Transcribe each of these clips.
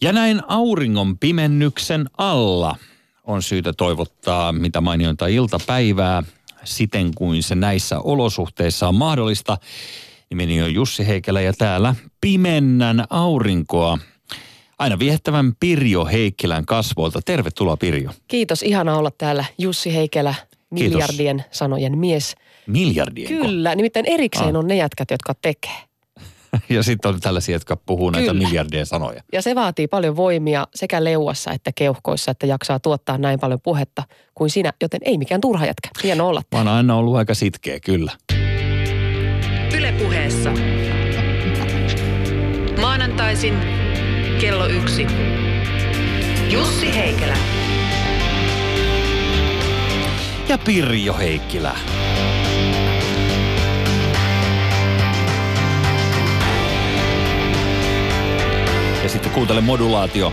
Ja näin auringon pimennyksen alla on syytä toivottaa mitä mainiointa iltapäivää siten kuin se näissä olosuhteissa on mahdollista. Nimeni on Jussi Heikelä ja täällä pimennän aurinkoa aina viehtävän Pirjo Heikkilän kasvoilta. Tervetuloa Pirjo. Kiitos, ihana olla täällä Jussi Heikelä, miljardien Kiitos. sanojen mies. Miljardien? Kyllä, nimittäin erikseen ah. on ne jätkät, jotka tekee. ja sitten on tällaisia, jotka puhuu näitä Kyllä. miljardien sanoja. Ja se vaatii paljon voimia sekä leuassa että keuhkoissa, että jaksaa tuottaa näin paljon puhetta kuin sinä, joten ei mikään turha jätkä. Hieno olla täällä. Mä oon aina ollut aika sitkeä, kyllä. Ylepuheessa maanantaisin kello yksi. Jussi Heikelä. Ja Pirjo Heikkilä. Ja sitten kuuntele modulaatio.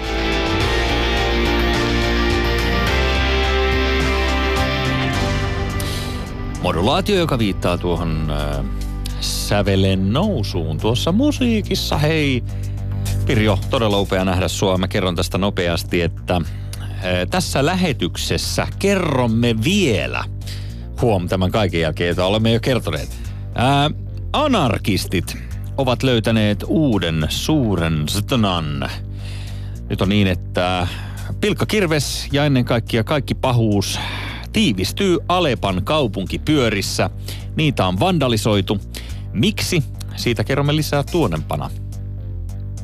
Modulaatio, joka viittaa tuohon äh, sävelen nousuun tuossa musiikissa. Hei, Pirjo, todella upea nähdä sua. Mä kerron tästä nopeasti, että äh, tässä lähetyksessä kerromme vielä, huom tämän kaiken jälkeen, että olemme jo kertoneet, äh, anarkistit ovat löytäneet uuden suuren stanan. Nyt on niin, että pilkka kirves ja ennen kaikkea kaikki pahuus tiivistyy Alepan kaupunkipyörissä. Niitä on vandalisoitu. Miksi? Siitä kerromme lisää tuonempana.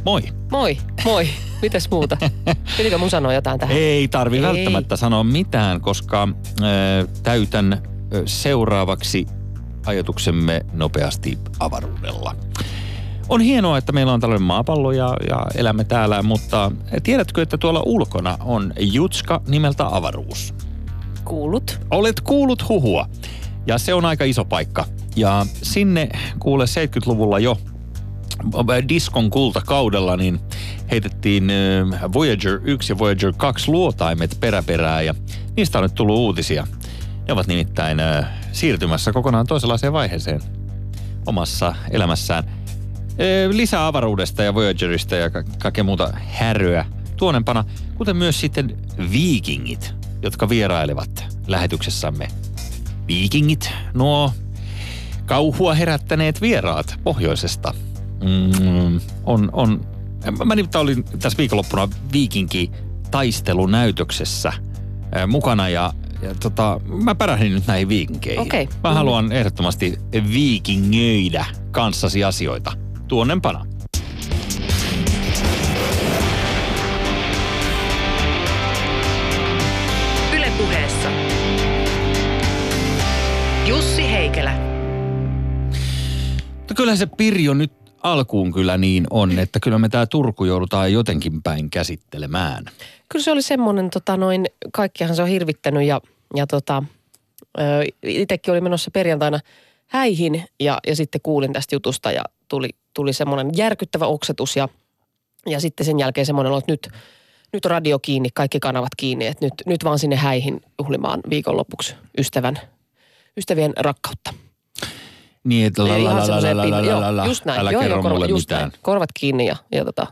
Moi. Moi, moi. Mites muuta? Pitikö mun sanoa jotain tähän? Ei tarvi Ei. välttämättä sanoa mitään, koska äh, täytän seuraavaksi ajatuksemme nopeasti avaruudella. On hienoa, että meillä on tällainen maapallo ja, ja elämme täällä, mutta tiedätkö, että tuolla ulkona on jutska nimeltä avaruus? Kuulut. Olet kuullut huhua. Ja se on aika iso paikka. Ja sinne kuule 70-luvulla jo diskon kultakaudella niin heitettiin Voyager 1 ja Voyager 2 luotaimet peräperää ja niistä on nyt tullut uutisia. Ne ovat nimittäin siirtymässä kokonaan toisenlaiseen vaiheeseen omassa elämässään. Lisää avaruudesta ja Voyagerista ja ka- kaikkea muuta häröä tuonempana, kuten myös sitten viikingit, jotka vierailevat lähetyksessämme. Viikingit, nuo kauhua herättäneet vieraat pohjoisesta. Mm, on, on, mä nimittäin olin tässä viikonloppuna viikinki taistelunäytöksessä mukana ja, ja tota, mä pärähdin nyt näihin viikinkeihin. Okay. Mä haluan ehdottomasti viikingöidä kanssasi asioita tuonnempana. Ylepuheessa Jussi Heikelä. Mutta kyllä se Pirjo nyt alkuun kyllä niin on, että kyllä me tämä Turku joudutaan jotenkin päin käsittelemään. Kyllä se oli semmoinen, tota noin, kaikkihan se on hirvittänyt ja, ja tota, itsekin oli menossa perjantaina häihin ja, ja sitten kuulin tästä jutusta ja tuli, tuli semmoinen järkyttävä oksetus ja, ja sitten sen jälkeen semmoinen, että nyt, nyt radio kiinni, kaikki kanavat kiinni, että nyt, nyt vaan sinne häihin juhlimaan viikonlopuksi ystävän, ystävien rakkautta. Niin, että la, la, la, la, just näin. Älä joo, kerro joo, mulle just mitään. Näin. Korvat kiinni ja, ja, tota,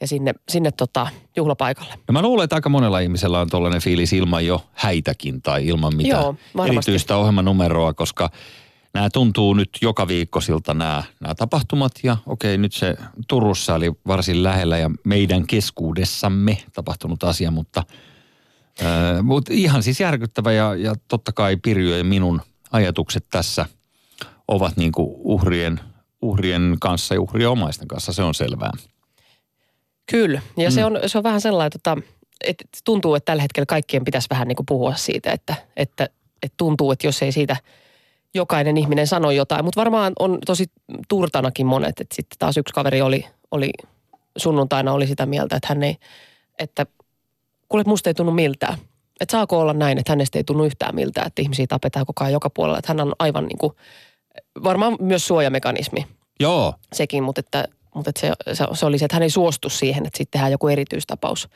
ja sinne, sinne tota, juhlapaikalle. Ja mä luulen, että aika monella ihmisellä on tuollainen fiilis ilman jo häitäkin tai ilman mitään erityistä ohjelmanumeroa, koska – nämä tuntuu nyt joka viikkosilta nämä, nämä tapahtumat. Ja okei, nyt se Turussa oli varsin lähellä ja meidän keskuudessamme tapahtunut asia, mutta, äh, mutta ihan siis järkyttävä ja, ja totta kai Pirjo ja minun ajatukset tässä ovat niin kuin uhrien, uhrien kanssa ja uhrien omaisten kanssa, se on selvää. Kyllä, ja mm. se, on, se on vähän sellainen, tota, että tuntuu, että tällä hetkellä kaikkien pitäisi vähän niin kuin puhua siitä, että, että, että tuntuu, että jos ei siitä jokainen ihminen sano jotain. Mutta varmaan on tosi turtanakin monet, että sitten taas yksi kaveri oli, oli sunnuntaina oli sitä mieltä, että hän ei, että kuule, musta ei tunnu miltään. Että saako olla näin, että hänestä ei tunnu yhtään miltään, että ihmisiä tapetaan koko ajan joka puolella. Että hän on aivan niin kuin, varmaan myös suojamekanismi Joo, sekin, mutta, että, mutta että se, se, se oli se, että hän ei suostu siihen, että sitten tehdään joku erityistapaus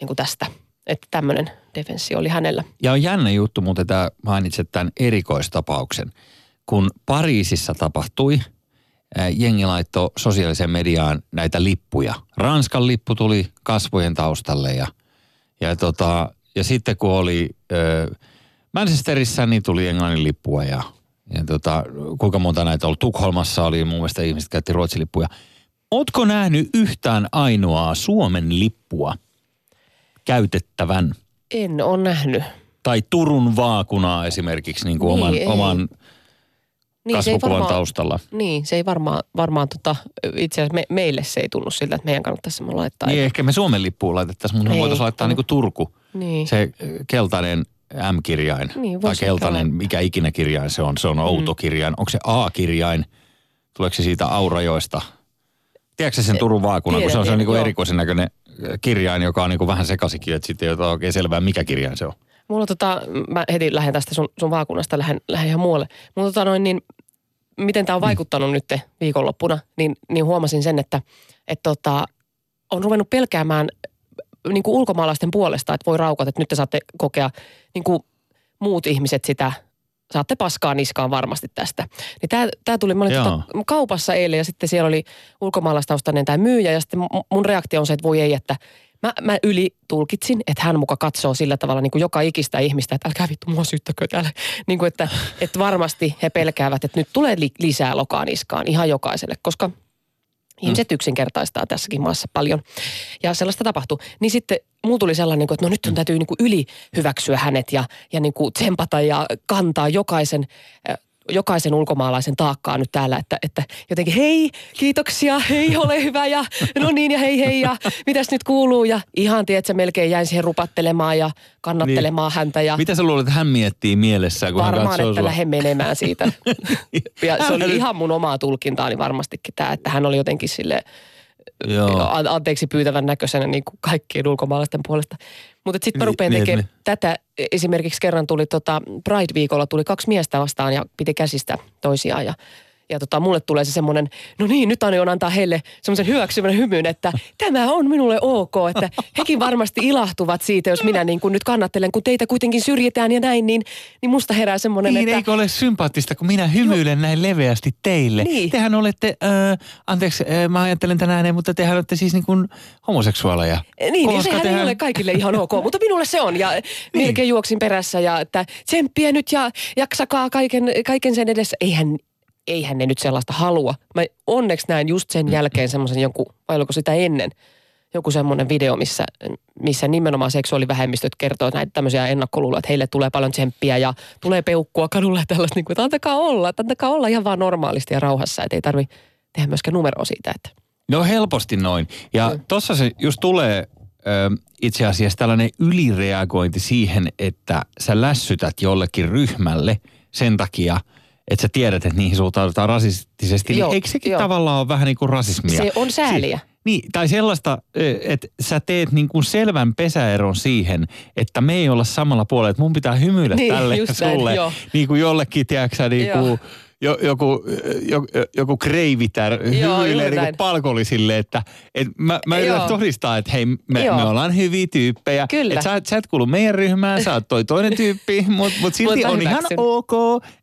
niin kuin tästä. Että tämmöinen defenssi oli hänellä. Ja on jännä juttu, mutta tämä mainitset tämän erikoistapauksen. Kun Pariisissa tapahtui jengi laittoi sosiaaliseen mediaan näitä lippuja. Ranskan lippu tuli kasvojen taustalle ja, ja, tota, ja sitten kun oli ö, Manchesterissa, niin tuli Englannin lippua ja, ja tota, kuinka monta näitä oli. Tukholmassa oli mun mielestä ihmiset käytti Ruotsin lippuja. Ootko nähnyt yhtään ainoaa Suomen lippua käytettävän? En ole nähnyt. Tai Turun vaakunaa esimerkiksi niin kuin Niin, oman, oman Niin, se ei kasvokuvan varmaan, taustalla. niin, se ei varmaan, varmaan tota, itse asiassa me, meille se ei tunnu siltä, että meidän kannattaisi semmoinen laittaa. Niin ehkä me Suomen lippuun laitettaisiin, mutta me Ei. voitaisiin laittaa Mm. niin kuin Turku. niin. Se ö, keltainen M-kirjain Niin, tai keltainen, olla. mikä ikinä kirjain se on. Se on outo kirjain. Onko se A-kirjain? Tuleeko se siitä Aurajoista? Tiedätkö sen Turun vaakuna, kun se on se niin kuin erikoisen näköinen kirjain, joka on niin kuin vähän sekasikin, että sitten ei ole oikein selvää, mikä kirjain se on. Mulla tota, mä heti lähden tästä sun, sun vaakunasta, lähden, lähden ihan muualle. Mulla tota noin niin, miten tämä on vaikuttanut nyt viikonloppuna, niin, niin huomasin sen, että, että tota, on ruvennut pelkäämään niin kuin ulkomaalaisten puolesta, että voi raukat, että nyt te saatte kokea niin kuin muut ihmiset sitä, saatte paskaa niskaan varmasti tästä. Niin tämä, tämä tuli, mä olin tota kaupassa eilen ja sitten siellä oli ulkomaalaistaustainen tämä myyjä ja sitten mu- mun reaktio on se, että voi ei, että mä, mä yli tulkitsin, että hän muka katsoo sillä tavalla niin kuin joka ikistä ihmistä, että älkää vittu mua syyttäkö täällä. Niin kuin että, että varmasti he pelkäävät, että nyt tulee li- lisää lokaa niskaan ihan jokaiselle, koska Ihmiset yksinkertaistaa tässäkin maassa paljon. Ja sellaista tapahtui. Niin sitten mulla tuli sellainen, että no nyt on täytyy kuin yli hyväksyä hänet ja, ja niin kuin tsempata ja kantaa jokaisen, jokaisen ulkomaalaisen taakkaa nyt täällä, että, että jotenkin hei, kiitoksia, hei, ole hyvä ja no niin ja hei hei ja mitäs nyt kuuluu ja ihan tiedätkö, melkein jäin siihen rupattelemaan ja kannattelemaan häntä ja Mitä sä luulet, että hän miettii mielessään, kun hän varmaan, katsoo että sua? lähden menemään siitä. ja se oli Hän- ihan mun omaa tulkintaani varmastikin tämä, että hän oli jotenkin sille Joo. an- anteeksi pyytävän näköisenä niin kuin kaikkien ulkomaalaisten puolesta. Mutta sitten mä Niin, rupean niin, tekemään niin. tätä. Esimerkiksi kerran tuli tota Pride-viikolla tuli kaksi miestä vastaan ja piti käsistä toisiaan ja ja tota, mulle tulee se semmoinen, no niin, nyt aion antaa heille semmoisen hyväksyvän hymyn, että tämä on minulle ok, että hekin varmasti ilahtuvat siitä, jos minä niin kuin nyt kannattelen, kun teitä kuitenkin syrjitään ja näin, niin, niin musta herää semmoinen, Niin, että... eikö ole sympaattista, kun minä hymyilen näin leveästi teille. Niin. Tehän olette, äh, anteeksi, äh, mä ajattelen tänään, näin, mutta tehän olette siis niin kuin homoseksuaaleja. Niin, ja Koska sehän ei tehän- ole kaikille ihan ok, mutta minulle se on. Ja melkein juoksin perässä ja että tsemppiä nyt ja jaksakaa kaiken, kaiken sen edessä. Eihän, eihän ne nyt sellaista halua. Mä onneksi näin just sen jälkeen semmoisen jonkun, vai oliko sitä ennen, joku semmoinen video, missä, missä nimenomaan seksuaalivähemmistöt kertoo näitä tämmöisiä ennakkoluuloja, että heille tulee paljon tsemppiä ja tulee peukkua kadulle ja tällaista, niin kuin, että antakaa olla, että antakaa olla ihan vaan normaalisti ja rauhassa, että ei tarvi tehdä myöskään numeroa siitä, että No helposti noin. Ja Mm. tossa se just tulee ö, itse asiassa tällainen ylireagointi siihen, että sä lässytät jollekin ryhmälle sen takia, että sä tiedät, että niihin suhtaudutaan rasistisesti. Niin Joo, eikö sekin joo. tavallaan ole vähän niin kuin rasismia? se on sääliä. Si- niin, tai sellaista, että sä teet niin kuin selvän pesäeron siihen, että me ei olla samalla puolella, että mun pitää hymyillä Niin, tälle näin, sulle. joo. niin kuin jollekin, tiedätkö niin Joo. kuin, jo, joku, jo, joku kreivitär hymyilee niin palkollisille, että et mä, mä yritän todistaa, että hei, me, Joo. me ollaan hyviä tyyppejä. Kyllä. Et sä, sä et kuulu meidän ryhmään, sä oot toi toinen tyyppi, mutta mut silti Mut on ihan ok,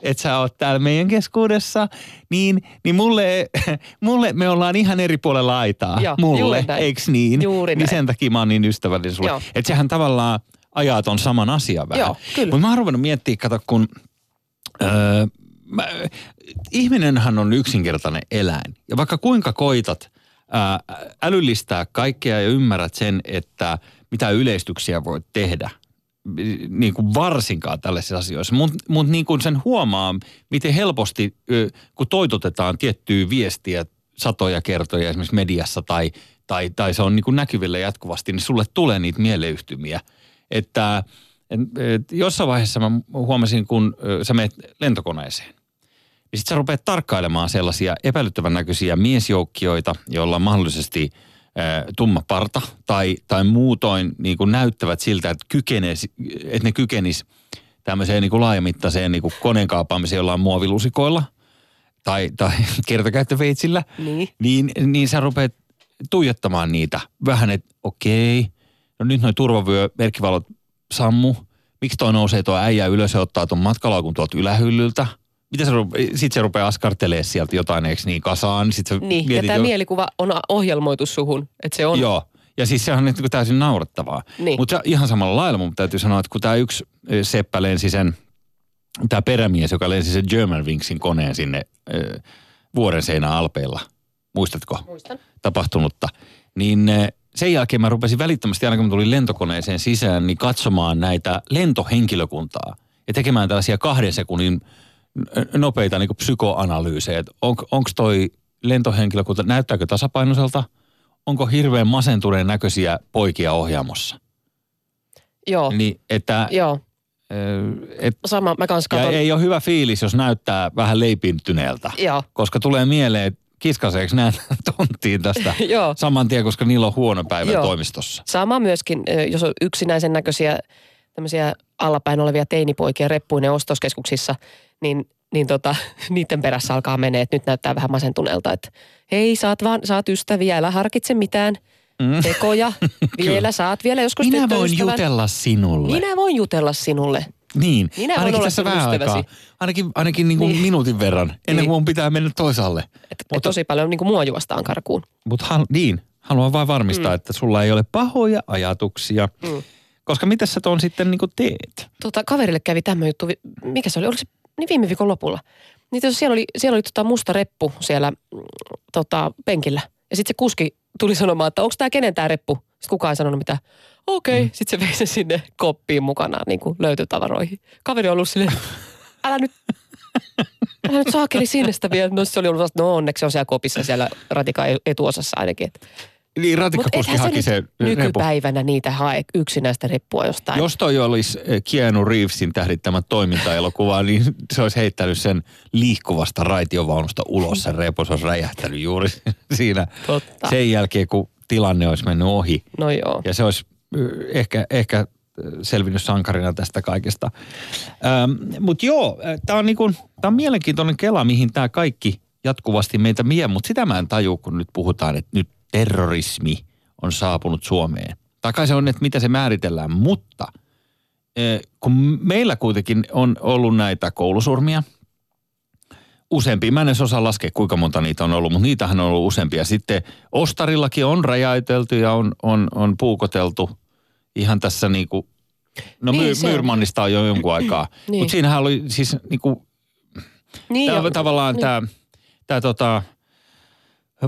että sä oot täällä meidän keskuudessa. Niin, niin mulle, mulle me ollaan ihan eri puolella aitaa. Joo, mulle, eiks niin? Juuri niin näin. sen takia mä oon niin ystävällinen sulle. Että sehän tavallaan ajaa ton saman asian vähän. Mutta mä oon ruvennut miettimään, kato kun... Öö, mä, ihminenhän on yksinkertainen eläin. Ja vaikka kuinka koitat ää, älyllistää kaikkea ja ymmärrät sen, että mitä yleistyksiä voit tehdä, niin kuin varsinkaan tällaisissa asioissa. Mutta mut niin kuin sen huomaa, miten helposti, kun toitotetaan tiettyä viestiä satoja kertoja esimerkiksi mediassa tai, tai, tai se on niin kuin näkyvillä jatkuvasti, niin sulle tulee niitä mieleyhtymiä. Että et, et, jossain vaiheessa mä huomasin, kun sä menet lentokoneeseen, niin sitten sä rupeat tarkkailemaan sellaisia epäilyttävän näköisiä miesjoukkioita, joilla on mahdollisesti tumma parta tai, tai muutoin niin kuin näyttävät siltä, että, kykenes, että ne kykenis tämmöiseen niin kuin laajamittaiseen niin kuin koneen kaapaamiseen jollain muovilusikoilla tai, tai kertakäyttöveitsillä, Niin. niin, niin sä rupeat tuijottamaan niitä vähän, että okei, no nyt noin turvavyö, merkkivalot sammu. Miksi toi nousee tuo äijä ylös ja ottaa tuon matkalaukun tuolta ylähyllyltä? Mitä se, rupe- sit se rupeaa askartelee sieltä jotain, eikö niin, kasaan. Sit sä Niin, ja tämä jo- mielikuva on ohjelmoitu suhun, että se on. Joo. Ja siis sehän on niin täysin naurettavaa. Niin. Mutta ihan samalla lailla mun täytyy sanoa, että kun tämä yksi ö, seppä lensi sen, tämä perämies, joka lensi sen German Wingsin koneen sinne ö, vuoren seinä Alpeilla, muistatko? Muistan. tapahtunutta, niin eh, sen jälkeen mä rupesin välittömästi, aina kun mä tulin lentokoneeseen sisään, niin katsomaan näitä lentohenkilökuntaa ja tekemään tällaisia kahden sekunnin nopeita niin psykoanalyysejä. On, Onko toi lentohenkilökunta, näyttääkö tasapainoiselta? Onko hirveän masentuneen näköisiä poikia ohjaamossa? Joo, Niin, että, joo. et, Sama, mä kans ja katon. ei ole hyvä fiilis, jos näyttää vähän leipintyneeltä. Joo, Koska tulee mieleen, että kiskaseeksi näin tonttiin tästä joo. saman tien, koska niillä on huono päivä Joo. toimistossa. Sama myöskin, jos on yksinäisen näköisiä tämmöisiä allapäin olevia teinipoikia reppuinen ostoskeskuksissa, niin, niin tota, niiden perässä alkaa menee, että nyt näyttää vähän masentuneelta, että hei, saat vaan, saat ystäviä, älä harkitse mitään Mm. tekoja, vielä saat vielä joskus Minä voin jutella sinulle. Minä voin jutella sinulle. Niin, Minä ainakin tässä vähän ystäväsi. aikaa. Ainakin, ainakin niin kuin Niin. minuutin verran, ennen Niin. kuin mun pitää mennä toisaalle. Et, et tosi paljon niin kuin mua juostaan karkuun. Mutta hal, niin, haluan vain varmistaa, mm. että sulla ei ole pahoja ajatuksia. Mm. Koska mitä sä tuon sitten niin kuin teet? Tota, kaverille kävi tämmöinen juttu, mikä se oli, oliko se niin viime viikon lopulla. Niin jos siellä oli, siellä oli tota musta reppu siellä mm, tota, penkillä. Ja sitten se kuski tuli sanomaan, että onko tämä kenen tämä reppu? Sitten kukaan ei sanonut mitään. Okei, okay. mm. sitten se vei sen sinne koppiin mukana niin kuin löytötavaroihin. Kaveri on ollut silleen, älä nyt, älä nyt saakeli sinne sitä vielä. No se oli ollut vasta, no onneksi se on siellä kopissa siellä ratikan etuosassa ainakin. Että. Niin, ratikkakuski haki se nykypäivänä niitä hae yksinäistä reppua jostain. Jos toi olisi eh, Keanu Reevesin tähdittämä toimintaelokuva, niin se olisi heittänyt sen liikkuvasta raitiovaunusta ulos. Sen repo se olisi räjähtänyt juuri siinä Totta. sen jälkeen, kun tilanne olisi mennyt ohi. No joo. Ja se olisi ö, ehkä, ehkä ö, selvinnyt sankarina tästä kaikesta. Mutta joo, tämä on, niinku, tää on mielenkiintoinen kela, mihin tämä kaikki jatkuvasti meitä vie. Mutta sitä mä en taju, kun nyt puhutaan, että nyt terrorismi on saapunut Suomeen. Tai kai se on, että mitä se määritellään, mutta ö, kun meillä kuitenkin on ollut näitä koulusurmia, useampia. Mä en edes osaa laskea, kuinka monta niitä on ollut, mutta niitähän on ollut useampia. Sitten Ostarillakin on räjäytelty ja on, on, on puukoteltu ihan tässä niinku, no Niin, niin, on. Myyrmannista on jo jonkun aikaa. Niin. niin. Mutta siinähän oli siis niinku, Niin tää, jo. tavallaan niin. tämä tää tota,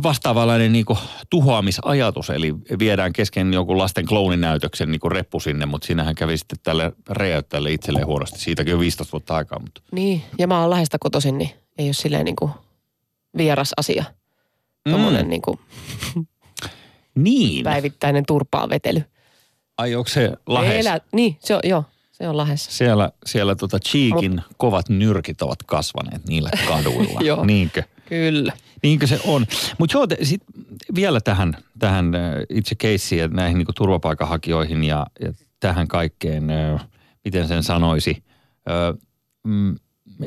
vastaavanlainen niinku tuhoamisajatus, eli viedään kesken jonkun lasten klooninäytöksen niinku reppu sinne, mutta siinähän kävi sitten tälle räjäyttäjälle itselleen huonosti. Siitäkin on 15 vuotta aikaa, mutta Niin, ja mä oon Lahdesta kotoisin, niin ei ole silleen niin kuin vieras asia. Tuommoinen mm. niin kuin niin. päivittäinen turpaan vetely. Ai onko se Lahdessa? Elä, niin, se on, joo, se on Lahdessa. Siellä, siellä tota Cheekin kovat nyrkit ovat kasvaneet niillä kaduilla. Joo. Niinkö? Kyllä. Niinkö se on? Mutta joo, sit vielä tähän, tähän äh, itse keissiin ja näihin niinku turvapaikanhakijoihin ja, ja tähän kaikkeen, miten sen sanoisi, mm,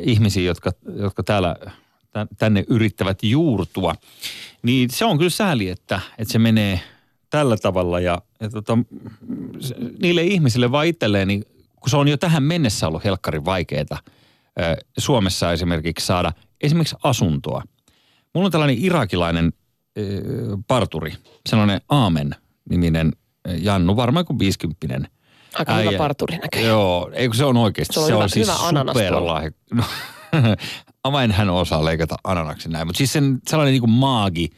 ihmisiin, jotka, jotka täällä tän- tänne yrittävät juurtua. Niin se on kyllä sääli, että, että se menee tällä tavalla ja, ja tota, niille ihmisille vaan itselleen, niin kun se on jo tähän mennessä ollut helkkarin vaikeaa Suomessa esimerkiksi saada esimerkiksi asuntoa. Mulla on tällainen irakilainen ö, parturi, sellainen Aamen-niminen Jannu, varmaan kuin 50 Aika hyvä parturi näköjään. Joo, eikö se on oikeasti. Se on se hyvä- on siis hyvä superlahja. No, avain hän osaa leikata ananaksen näin, mutta siis sen, sellainen niin kuin maagi,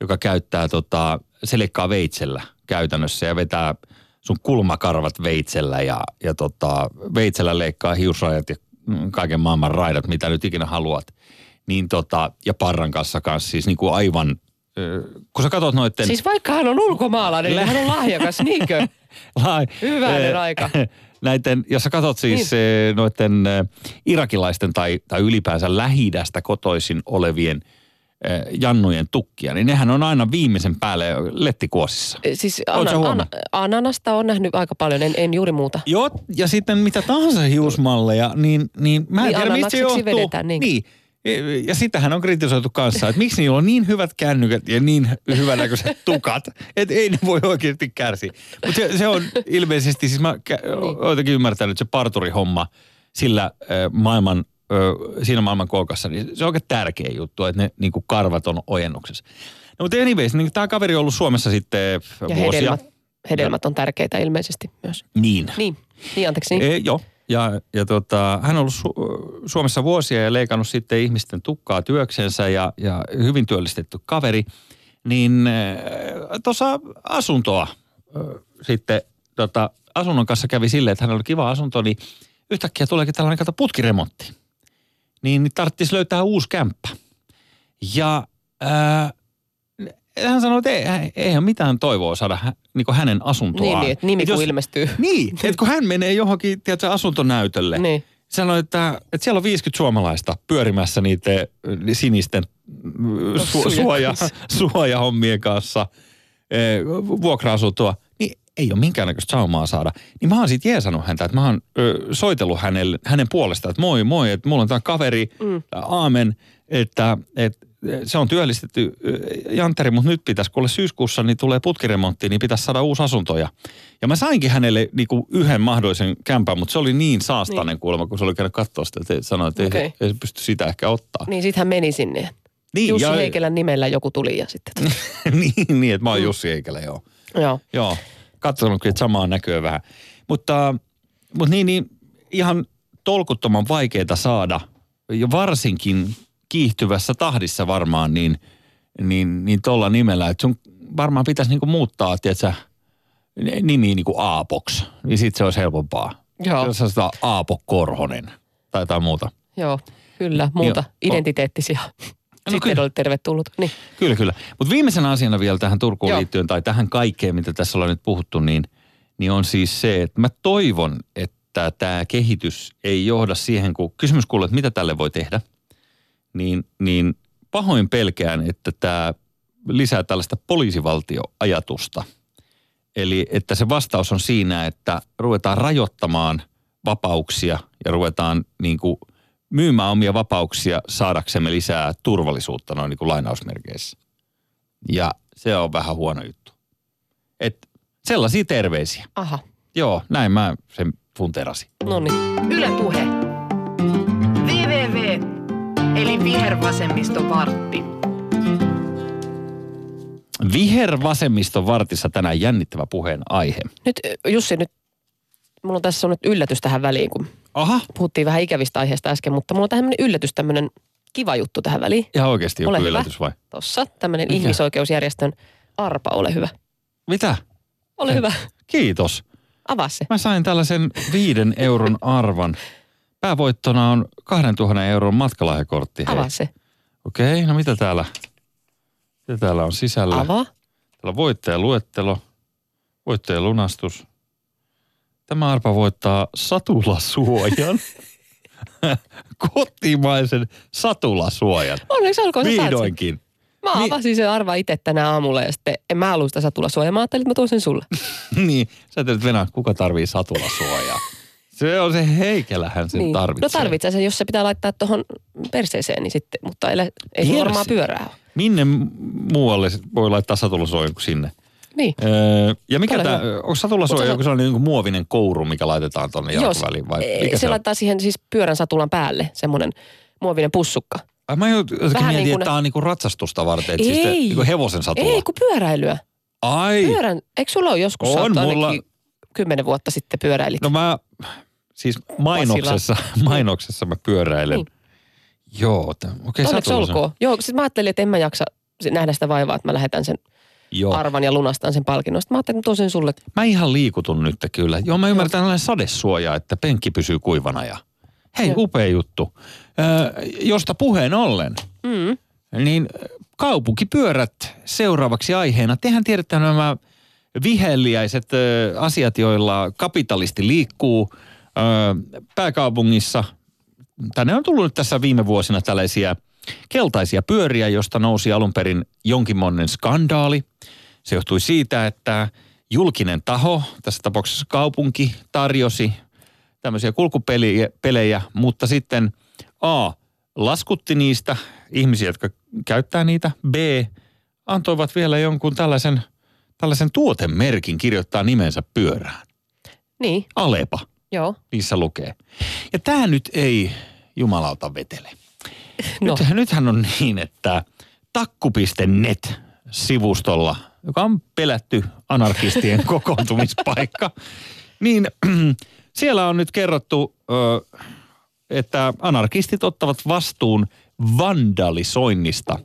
joka käyttää tota, se leikkaa veitsellä käytännössä ja vetää sun kulmakarvat veitsellä ja, ja tota, veitsellä leikkaa hiusrajat ja mm, kaiken maailman raidat, mitä nyt ikinä haluat. Niin tota, ja parran kanssa kanssa siis niin kuin aivan, kun sä katsot noitten... Siis vaikka hän on ulkomaalainen, niin hän on lahjakas, niinkö? Lai, Hyvänen aika. Näiden, jos sä katsot siis niin. noiden irakilaisten tai, tai ylipäänsä lähi kotoisin olevien jannujen tukkia, niin nehän on aina viimeisen päälle lettikuosissa. Siis ana, ana, huomannut? ananasta on nähnyt aika paljon, en, en juuri muuta. Joo, ja sitten mitä tahansa hiusmalleja, niin, niin mä en Niin tiedä, mistä se johtuu. vedetään, niinkö? niin. Ja sitähän on kritisoitu kanssa, että miksi niillä on niin hyvät kännykät ja niin hyvänäköiset tukat, että ei ne voi oikeasti kärsiä. Mutta se, se on ilmeisesti, siis mä kä- Niin. jotenkin ymmärtänyt, että se parturihomma sillä maailman siinä maailman kolkassa, niin se on oikein tärkeä juttu, että ne niin kuin karvat on ojennuksessa. No mutta anyways, niin tämä kaveri on ollut Suomessa sitten Ja vuosia. hedelmät, hedelmät on tärkeitä ilmeisesti myös. Niin. Niin, niin anteeksi. Niin. E, joo. Ja, ja tota, hän on ollut Su- Suomessa vuosia ja leikannut sitten ihmisten tukkaa työksensä ja, ja hyvin työllistetty kaveri. Niin tuossa asuntoa äh, sitten tota, asunnon kanssa kävi silleen, että hänellä oli kiva asunto, niin yhtäkkiä tuleekin tällainen kato putkiremontti. Niin tarvitsisi löytää uusi kämppä. Ja ää, hän sanoi, että ei, eihän mitään toivoa saada hä, niin hänen asuntoaan. Niin, niin, että nimi Et kun jos- ilmestyy. niin, että kun hän menee johonkin, tiedätkö, asuntonäytölle, niin. Niin. sanoi, että, että siellä on 50 suomalaista pyörimässä niiden sinisten mm, su, suoja, suojahommien kanssa eh, vuokra-asuntoa, niin ei ole minkäännäköistä saumaa saada. Niin mä oon sit jeesannut häntä, että mä oon ö, soitellut hänelle, hänen puolestaan, että moi moi, että mulla on tämä kaveri, mm. aamen, että, että se on työllistetty ö, Jantteri, mutta nyt pitäisi, kun syyskuussa niin tulee putkiremontti, niin pitäisi saada uusi asunto. Ja, ja mä sainkin hänelle niinku yhden mahdollisen kämpän, mutta se oli niin saastainen niin. kuulemma, kun se oli käynyt katsoa sitä, että sanoi, että okay. ei, ei, pysty sitä ehkä ottaa. Niin sit hän meni sinne. Niin, Jussi ja, Heikelän nimellä joku tuli ja sitten. niin, niin, että mä oon Jussi Heikelä, joo. Joo. Joo, katsonutkin, että samaa näköä vähän. Mutta, mutta niin, niin ihan tolkuttoman vaikeaa saada, ja varsinkin kiihtyvässä tahdissa varmaan, niin, niin, niin tuolla nimellä, että sun varmaan pitäisi niinku muuttaa, tiedätkö, nimi niinku Aapoks, niin sitten se olisi helpompaa. Joo. Jos sanotaan Aapo Korhonen tai jotain muuta. Joo, kyllä. Muuta Joo. identiteettisiä. Sitten kyllä. olet tervetullut. Niin. Kyllä, kyllä. Mutta viimeisenä asiana vielä tähän Turkuun Joo. liittyen tai tähän kaikkeen, mitä tässä ollaan nyt puhuttu, niin, niin on siis se, että mä toivon, että tämä kehitys ei johda siihen, kun kysymys kuuluu, että mitä tälle voi tehdä, niin, niin pahoin pelkään, että tämä lisää tällaista poliisivaltioajatusta. Eli että se vastaus on siinä, että ruvetaan rajoittamaan vapauksia ja ruvetaan niin kuin myymään omia vapauksia saadaksemme lisää turvallisuutta noin niin kuin lainausmerkeissä. Ja se on vähän huono juttu. Et sellaisia terveisiä. Aha, Joo, näin mä sen funterasin. no niin. Yle Puhe. Eli vihervasemmisto vartti. Vihervasemmiston vartissa tänään jännittävä puheen aihe. Nyt Jussi, nyt mulla on tässä on nyt yllätys tähän väliin, kun Aha. puhuttiin vähän ikävistä aiheista äsken, mutta mulla on tämmöinen yllätys, tämmöinen kiva juttu tähän väliin. Ihan oikeasti joku Ole hyvä. yllätys vai? Tossa tämmöinen Mikä? ihmisoikeusjärjestön Arpa, ole hyvä. Mitä? Ole hyvä. Kiitos. Avaa se. Mä sain tällaisen viiden euron arvan. Päävoittona on 2000 euron matkalahjakortti. hei. Avaa se. Okei, no mitä täällä? Mitä täällä on sisällä? Avaa. Täällä on voittajaluettelo, voittajalunastus. Tämä arpa voittaa satulasuojan. Kotimaisen satulasuojan. Onneksi olkoon. Vihdoinkin. Mä Niin. avasin sen arva itse tänä aamulla ja sitten en mä halua sitä satulasuojaa. Mä ajattelin, että mä tuon sen sulle. niin, sä ajattelet, Venä, kuka tarvii satulasuojaa? Se on se heikellähän sen niin. tarvitsee. No tarvitsee sen, jos se pitää laittaa tuohon perseeseen, niin sitten, mutta ei, ei varmaan pyörää ole. Minne muualle voi laittaa satulasuojan kuin sinne? Niin. Öö, ja mikä tämä, onko satulasuoja joku sellainen niin muovinen kouru, mikä laitetaan tuonne jalkaväliin vai mikä se, se, laittaa siihen siis pyörän satulan päälle semmoinen muovinen pussukka. Ai mä jotenkin Vähän mietin, niin kuin- että tämä on niinku ratsastusta varten, että siis te, Ei. niinku hevosen satula. Ei, kun pyöräilyä. Ai, Pyörän, eikö sulla ole joskus On mulla. kymmenen vuotta sitten pyöräilit? no mä, siis mainoksessa, mainoksessa mä pyöräilen. Niin. Joo, t- okei Onneksi satulasuoja. olkoon. Joo, sit mä ajattelin, että en mä jaksa nähdä sitä vaivaa, että mä lähetän sen Joo. arvan ja lunastan sen palkinnon. Sitten mä ajattelin, että tuon sen sulle. Mä ihan liikutun nyt kyllä. Joo, mä ymmärrän tällainen sadesuoja, että penkki pysyy kuivana ja hei, Joo. upea juttu. Ö, josta puheen ollen, Mm. niin kaupunkipyörät seuraavaksi aiheena. Tehän tiedätte nämä viheliäiset ö, asiat, joilla kapitalisti liikkuu pääkaupungissa. Tänne on tullut tässä viime vuosina tällaisia keltaisia pyöriä, josta nousi alun perin jonkinmoinen skandaali. Se johtui siitä, että julkinen taho, tässä tapauksessa kaupunki, tarjosi tämmöisiä kulkupelejä, pelejä, mutta sitten A, laskutti niistä ihmisiä, jotka käyttää niitä. B, antoivat vielä jonkun tällaisen, tällaisen tuotemerkin kirjoittaa nimensä pyörään. Niin, Alepa, joo. niissä lukee. Ja tämä nyt ei jumalauta vetele. No. Nyt, nythän on niin, että takku.net sivustolla, joka on pelätty anarkistien kokoontumispaikka, niin siellä on nyt kerrottu, että anarkistit ottavat vastuun vandalisoinnista.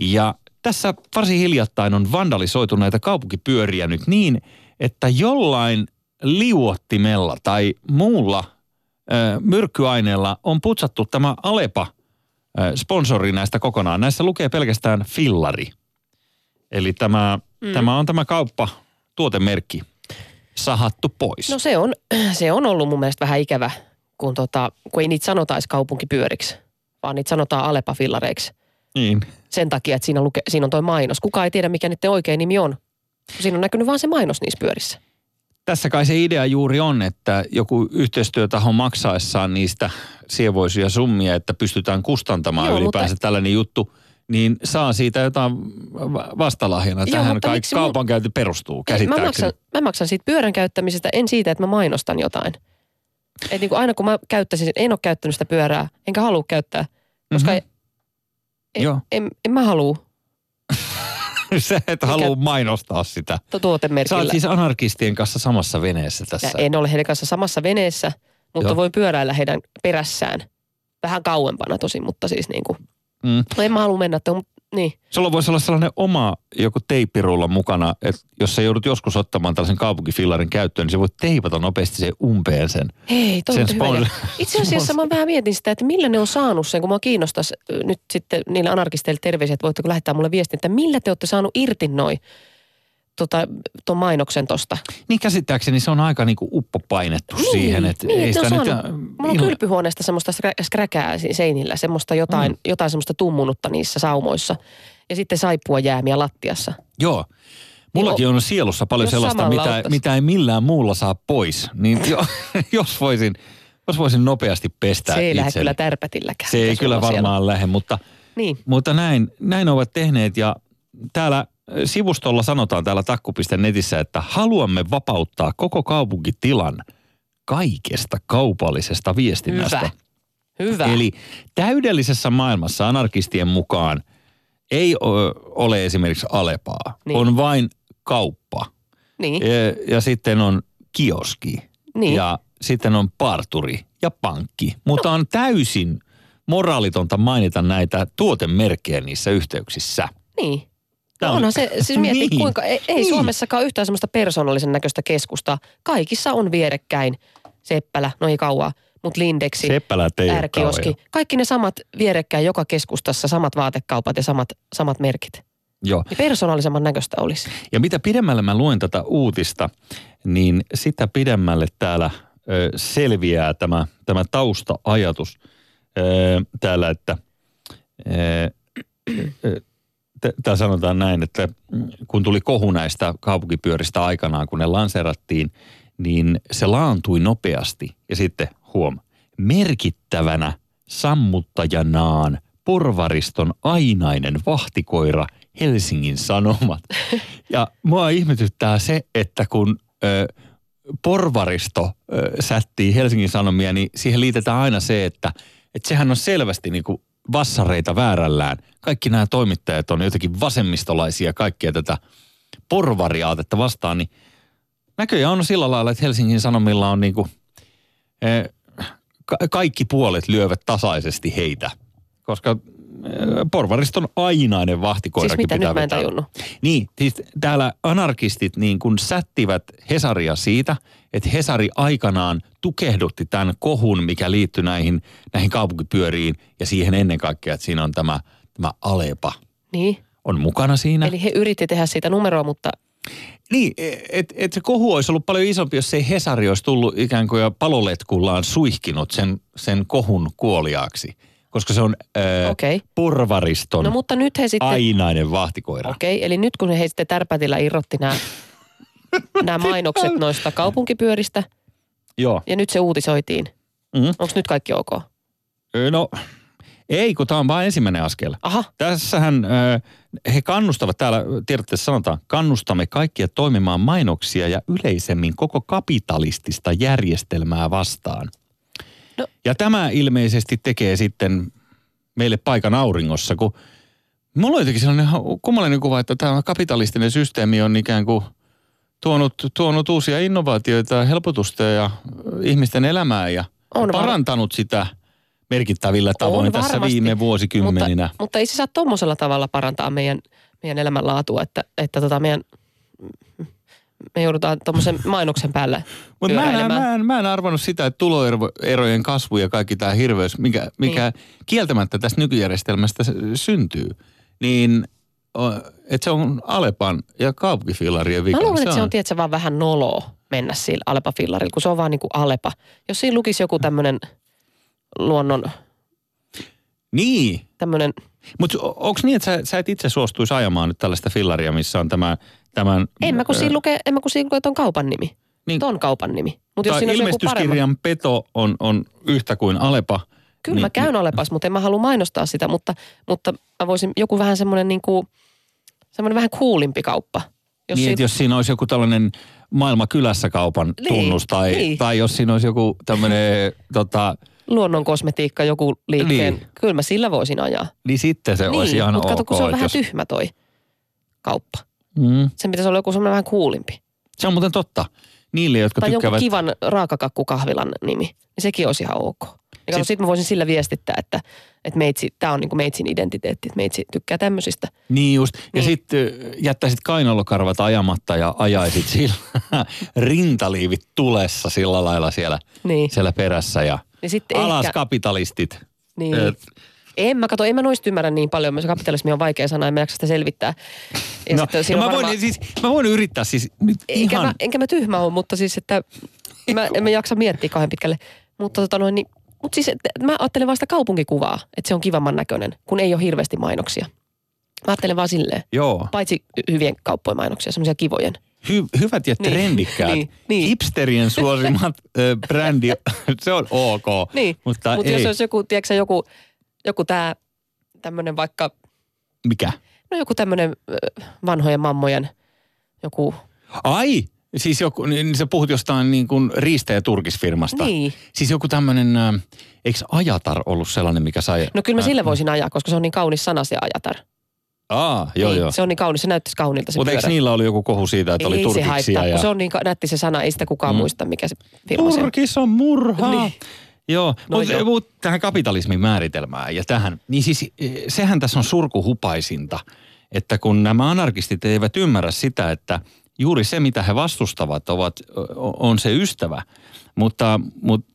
Ja tässä varsin hiljattain on vandalisoitu näitä kaupunkipyöriä nyt niin, että jollain liuottimella tai muulla ö, myrkkyaineella on putsattu tämä Alepa ö, sponsori näistä kokonaan. Näissä lukee pelkästään fillari. Eli tämä, mm. tämä on tämä kauppa, tuotemerkki, sahattu pois. No se on, se on ollut mun mielestä vähän ikävä, kun, tota, kun ei niitä sanotaisi kaupunkipyöriksi, vaan niitä sanotaan Alepa-fillareiksi. Niin. Sen takia, että siinä, luke, siinä on toi mainos. Kuka ei tiedä, mikä niiden oikea nimi on. Siinä on näkynyt vaan se mainos niissä pyörissä. Tässä kai se idea juuri on, että joku yhteistyötaho maksaessaan niistä sievoisia summia, että pystytään kustantamaan Joo, ylipäänsä mutta- tällainen juttu, niin saa siitä jotain va- vastalahjana. Joo, Tähän kaikki miksi mun- kaupankäynti perustuu Mä käsittääkseni. maksan, mä maksan siitä pyörän käyttämisestä, en siitä, että mä mainostan jotain. Et niin kuin aina kun mä käyttäisin, en ole käyttänyt sitä pyörää, enkä halua käyttää, koska Mhm. mm-hmm. en, Joo. en, en mä halua Sä et halua mainostaa sitä. tu- Sä tuotemerkillä. oot siis anarkistien kanssa samassa veneessä tässä. Ja en ole heidän kanssa samassa veneessä, mutta Joo. voin pyöräillä heidän perässään. Vähän kauempana tosin, mutta siis niin kuin, Mm. no en mä halua mennä, että, niin. Sulla voisi olla sellainen oma joku teippirulla mukana, että jos sä joudut joskus ottamaan tällaisen kaupunkifillarin käyttöön, niin sä voit teipata nopeasti sen umpeen sen. Hei, Sen idea. Itse asiassa mä vähän mietin sitä, että millä ne on saanut sen, kun mä kiinnostaisi nyt sitten niille anarkisteille terveisiä, että voitteko lähettää mulle viestin, että millä te olette saanut irti noin tota, ton mainoksen tosta. Niin käsittääkseni se on aika niinku uppopainettu siihen, että niin, ei sitä on nyt... Mulla on kylpyhuoneesta semmoista skrä- skräkää seinillä, semmoista jotain, mm. jotain semmoista tummunutta niissä saumoissa. Ja sitten saippua jäämiä lattiassa. Joo. Mullakin on sielussa paljon sellaista, mitä, mitä ei millään muulla saa pois. Niin jo, jos, voisin, jos voisin nopeasti pestä Se ei lähde kyllä tärpätilläkään. Se ei kyllä sulla siellä varmaan lähde, mutta, Niin. mutta näin, näin ovat tehneet. Ja täällä sivustolla sanotaan täällä takku.netissä, että haluamme vapauttaa koko kaupunkitilan kaikesta kaupallisesta viestinnästä. Hyvä. Hyvä. Eli täydellisessä maailmassa anarkistien mukaan ei ole esimerkiksi Alepaa, Niin. on vain kauppa. niin. Ja, ja sitten on kioski. Niin. Ja sitten on parturi ja pankki. Mutta on täysin moraalitonta mainita näitä tuotemerkkejä niissä yhteyksissä. Niin. No on- onhan se, siis miettii Niin. kuinka, ei, ei Niin. Suomessakaan yhtään semmoista persoonallisen näköistä keskusta. Kaikissa on vierekkäin Seppälä, no ei kauaa, mutta Lindeksi, ärkioski. Kaikki ne samat vierekkäin joka keskustassa, samat vaatekaupat ja samat, samat merkit. Joo. Niin persoonallisemman näköistä olisi. Ja mitä pidemmälle mä luen tätä uutista, niin sitä pidemmälle täällä ö, selviää tämä, tämä tausta-ajatus ö, täällä, että ö, täällä sanotaan näin, että kun tuli kohu näistä kaupunkipyöristä aikanaan, kun ne lanseerattiin, niin se laantui nopeasti. Ja sitten huom, merkittävänä sammuttajanaan porvariston ainainen vahtikoira Helsingin Sanomat. Ja mua ihmetyttää se, että kun ö, porvaristo sättii Helsingin Sanomia, niin siihen liitetään aina se, että, että sehän on selvästi niin kuin vassareita väärällään. Kaikki nämä toimittajat on jotenkin vasemmistolaisia kaikkea tätä porvariaatetta vastaan, niin näköjään on sillä lailla, että Helsingin Sanomilla on niin kuin, eh, ka- kaikki puolet lyövät tasaisesti heitä, koska eh, porvariston ainainen vahtikoirakin Siis mitä, pitää nyt mä en tajunnut. Niin, siis täällä anarkistit niin kun sättivät Hesaria siitä, että Hesari aikanaan tukehdutti tämän kohun, mikä liittyi näihin, näihin kaupunkipyöriin ja siihen ennen kaikkea, että siinä on tämä, tämä Alepa Niin. on mukana siinä. Eli he yritti tehdä siitä numeroa, mutta Niin, että et se kohu olisi ollut paljon isompi, jos ei Hesari olisi tullut ikään kuin paloletkullaan suihkinut sen, sen kohun kuoliaaksi. Koska se on ää, Okei. porvariston no mutta nyt he sitten... ainainen vahtikoira. Okei, eli nyt kun he sitten tärpätillä irrotti nämä, nämä mainokset noista kaupunkipyöristä Joo. ja nyt se uutisoitiin. Mm. Onko nyt kaikki ok? No, ei, kun tämä on vain ensimmäinen askel. Aha, Tässähän he kannustavat, täällä tiedotteessa sanotaan, kannustamme kaikkia toimimaan mainoksia ja yleisemmin koko kapitalistista järjestelmää vastaan. No. Ja tämä ilmeisesti tekee sitten meille paikan auringossa, kun mulla on jotenkin sellainen ihan kummallinen kuva, että tämä kapitalistinen systeemi on ikään kuin tuonut, tuonut uusia innovaatioita ja helpotusta ja ihmisten elämää ja On var- parantanut sitä merkittävillä tavoin On tässä varmasti, viime vuosikymmeninä. Mutta, mutta ei se saa tuommoisella tavalla parantaa meidän, meidän elämänlaatua, että, että tota meidän, me joudutaan tuommoisen mainoksen päälle Mutta mä, en- mä, en- mä en arvannut sitä, että tuloerojen kasvu ja kaikki tämä hirveys, mikä, mikä Niin. kieltämättä tästä nykyjärjestelmästä syntyy, niin että se on Alepan ja kaupunkifilarien vika. Mä luulen, että se on, tiedätkö, vaan vähän noloa mennä sillä Alepa-fillarilla, kun se on vaan niin kuin Alepa. Jos siinä lukisi joku tämmöinen luonnon, Niin, tämmöinen, mutta onko niin, että sä, sä et itse suostuisi ajamaan nyt tällaista fillaria, missä on tämä, tämän... en mä kun siinä lukee, en mä kun siinä lukee ton kaupan nimi. Niin. Niin. Ton kaupan nimi. Mutta jos siinä ilmestyskirjan peto on, on yhtä kuin Alepa. Kyllä mä käyn Alepas, mutta en mä halua mainostaa sitä, mutta, mutta mä voisin joku vähän semmoinen niin kuin, semmoinen vähän kuulimpi kauppa. Jos niin, siitä- jos siinä olisi joku tällainen maailma kylässä kaupan Niin, tunnus tai, niin. tai jos siinä olisi joku tämmöinen, tota, luonnon kosmetiikka, joku liikkeen, Niin. niin. kyllä mä sillä voisin ajaa. niin sitten se olisi ihan mutta kato, ok. kun se on vähän jos- tyhmä toi kauppa. Mm. Sen pitäisi olla joku semmoinen vähän kuulimpi. Se on muuten totta. Niille, jotka Tai tykkäävät... jonkun kivan raakakakkukahvilan nimi, niin sekin olisi ihan ok. Ja Sit- sit mä voisin sillä viestittää, että, että meitsi, tämä on niin kuin meitsin identiteetti, että meitsi tykkää tämmöisistä. Niin just. Ja Niin. sitten jättäisit kainalokarvat ajamatta ja ajaisit sillä rintaliivit tulessa sillä lailla siellä, Niin. siellä perässä ja Ja sitten alas ehkä, kapitalistit. niin. Et- En mä kato, en mä noista ymmärrä niin paljon. Myös kapitalismi on vaikea sana, en mä jaksa sitä selvittää. Ja No, no mä, on voin, varmaan- siis, mä voin yrittää siis nyt Enkä, ihan... mä, enkä mä tyhmä ole, mutta siis, että mä, en mä jaksa miettiä kauhean pitkälle. Mutta tota noin, niin, mutta siis, että mä ajattelen vaan sitä kaupunkikuvaa, että se on kivamman näköinen, kun ei ole hirveästi mainoksia. Mä ajattelen vaan silleen, Joo. paitsi hyvien kauppojen mainoksia, semmoisia kivojen. Hy, hyvät ja Niin, trendikkäät. niin, niin. Hipsterien suosimat ö, brändi, se on ok. Niin, Mutta mutta ei. jos olisi joku, tiedätkö joku, joku tää tämmöinen vaikka, Mikä? no joku tämmöinen vanhojen mammojen, joku, Ai, siis joku, niin sä puhut jostain niin kuin riistä- ja turkisfirmasta. niin. Siis joku tämmöinen, eikö Ajatar ollut sellainen, mikä sai... No kyllä mä sille voisin ajaa, koska se on niin kaunis sana se ajatar. Aa, joo niin, joo. Se on niin kaunis, se näyttäisi kauniilta se Mutta eikö niillä oli joku kohu siitä, että oli ei se turkiksia? haittaa, ja... kun se on niin nätti se sana, ei sitä kukaan Mm. muista, mikä se firma se. Turkis on murhaa. Niin. Joo, No mutta joo. mut tähän kapitalismin määritelmään ja tähän, niin siis eh, sehän tässä on surkuhupaisinta, että kun nämä anarkistit eivät ymmärrä sitä, että juuri se, mitä he vastustavat, ovat, on se ystävä. Mutta, mutta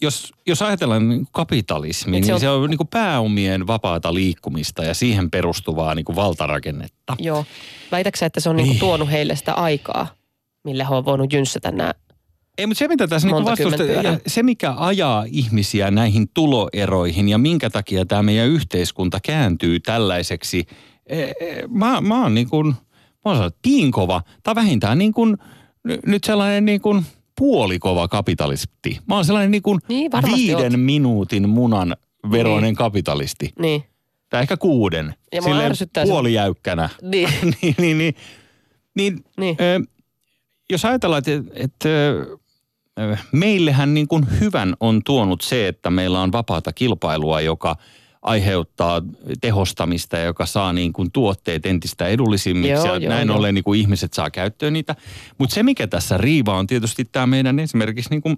jos, jos ajatellaan niin kuin kapitalismi, Niin niin se se on- on, niin kuin pääomien vapaata liikkumista ja siihen perustuvaa niin kuin valtarakennetta. Joo. Väitäksä, että se on niinku Niin. tuonut heille sitä aikaa, millä he on voinut jynssätä nämä. Ei, mutta se mitä tässä Monta vastusta, kymmentä pyörää. ja se mikä ajaa ihmisiä näihin tuloeroihin ja minkä takia tämä meidän yhteiskunta kääntyy tällaiseksi, e, e, mä, mä oon niin kuin, mä oon sanonut, piinkova, tai vähintään niin kuin, nyt sellainen niin kuin puolikova kapitalisti. Mä oon sellainen niin kuin Niin, viiden oot. minuutin munan veroinen kapitalisti. Niin. Tai ehkä kuuden. Ja Silleen puolijäykkänä. Niin. niin, niin, niin, niin niin. Ö, jos ajatellaan, että, että ö, meillehän niin kuin hyvän on tuonut se, että meillä on vapaata kilpailua, joka aiheuttaa tehostamista joka saa niin kuin tuotteet entistä edullisimmiksi Joo, ja joo, näin joo. ollen niin kuin ihmiset saa käyttöön niitä. Mutta se, mikä tässä riivaa, on tietysti tämä meidän esimerkiksi niin kuin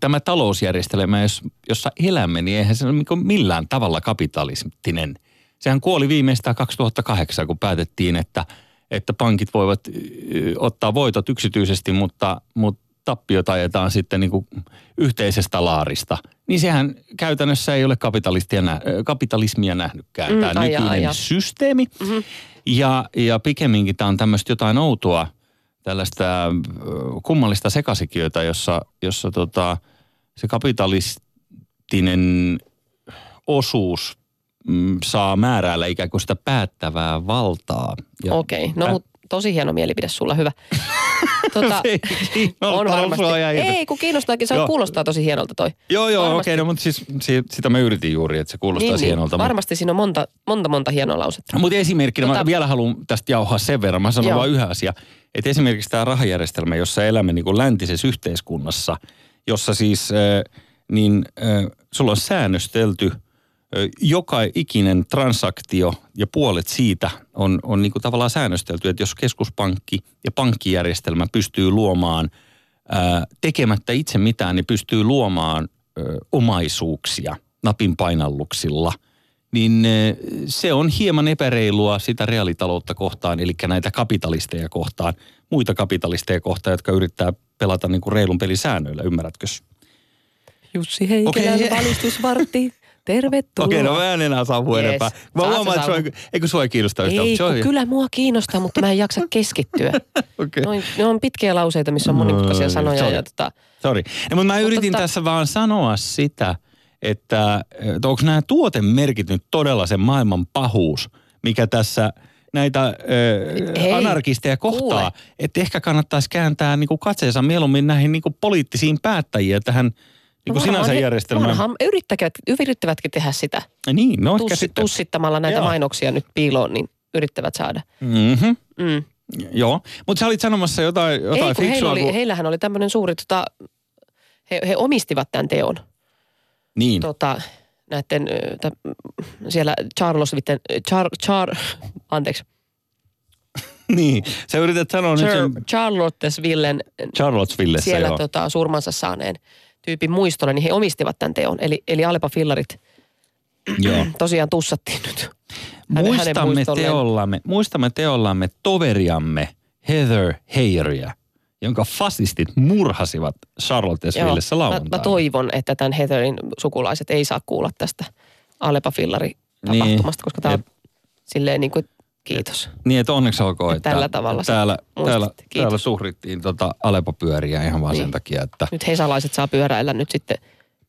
tämä talousjärjestelmä, jos, jossa elämme, niin eihän se ole niin millään tavalla kapitalistinen. Sehän kuoli viimeistään 2008, kun päätettiin, että, että pankit voivat ottaa voitot yksityisesti, mutta, mutta tappiot ajetaan sitten niin kuin yhteisestä laarista. Niin sehän käytännössä ei ole nä- kapitalismia nähnytkään, Mm, tämä nykyinen ai jaa. systeemi. Mhm. Ja, ja pikemminkin tämä on tämmöistä jotain outoa, tällaista kummallista sekasikiötä, jossa, jossa tota, se kapitalistinen osuus mm, saa määräillä ikään kuin sitä päättävää valtaa. Ja Okei. Okay. No pä- mut tosi hieno mielipide sulla, hyvä. tota, on varmasti. Ei, kun kiinnostaakin. Se kuulostaa tosi hienolta toi. Joo, joo, varmasti. okei, no, mutta siis si, sitä mä yritin juuri, että se kuulostaa niin, hienolta. Mutta Varmasti siinä on monta, monta, monta hienoa lausetta. Mutta esimerkkinä, tota, mä vielä haluan tästä jauhaa sen verran. Mä sanon Joo. vain yhden asian. Että esimerkiksi tämä rahajärjestelmä, jossa elämme niin kuin läntisessä yhteiskunnassa jossa siis äh, niin äh, sulla on säännöstelty joka ikinen transaktio ja puolet siitä on, on niin kuin tavallaan säännöstelty, että jos keskuspankki ja pankkijärjestelmä pystyy luomaan ää, tekemättä itse mitään, niin pystyy luomaan omaisuuksia napin painalluksilla, niin se on hieman epäreilua sitä reaalitaloutta kohtaan, eli näitä kapitalisteja kohtaan, muita kapitalisteja kohtaan, jotka yrittää pelata niin kuin reilun pelisäännöillä, ymmärrätkö? Jussi Heikelän okay. valistusvartti. Tervetuloa. Okei, no mä en enää saavu Jees. enempää. Mä Saat huomaan, että sua, eikö sua ei kiinnosta yhtään? Ei, kun kyllä mua kiinnostaa, mutta mä en jaksa keskittyä. Okei. Noin, ne on pitkiä lauseita, missä on monimutkaisia Oi, sanoja. sorry. Ja tota, Sori. No, mutta mä yritin tota- tässä vaan sanoa sitä, että, että onko nämä tuotemerkit nyt todella se maailman pahuus, mikä tässä näitä äh, Hei, anarkisteja kohtaa. Että ehkä kannattaisi kääntää niin katseensa mieluummin näihin niin poliittisiin päättäjiin ja tähän niin kuin sinänsä järjestelmään. Varmaan yrittävät, yrittävätkin tehdä sitä. Niin, no Tussi, sitten. tussittamalla näitä Joo. mainoksia nyt piiloon, niin yrittävät saada. Mm-hmm. Mm. Joo, mutta sä olit sanomassa jotain, jotain Ei, kun heillä fiksua. oli, kun- heillähän oli tämmöinen suuri, tota, he, he omistivat tämän teon. Niin, Tota, näiden, tä, siellä Charlesvitten, Char, Char, anteeksi, niin. Sä yrität sanoa nyt Char, sen Charlottesvillen Charlottesvillessä, siellä joo. tota, surmansa saaneen tyypin muistolle, niin he omistivat tämän teon. Eli, eli Alepa Fillarit joo. tosiaan tussattiin nyt. hänen Muistamme muistolleen. teollamme, muistamme teollamme toveriamme Heather Heyeria, jonka fasistit murhasivat Charlottesvillessä mä, lauantaina. mä toivon, että tämän Heatherin sukulaiset ei saa kuulla tästä Alepa Fillari tapahtumasta, koska tämä on silleen niin kuin, kiitos. Niin, että onneksi olkoon, että Tällä tavalla täällä, täällä, Kiitos. täällä suhrittiin tota Alepo-pyöriä ihan vaan Niin. sen takia, että... Nyt hesalaiset saa pyöräillä nyt sitten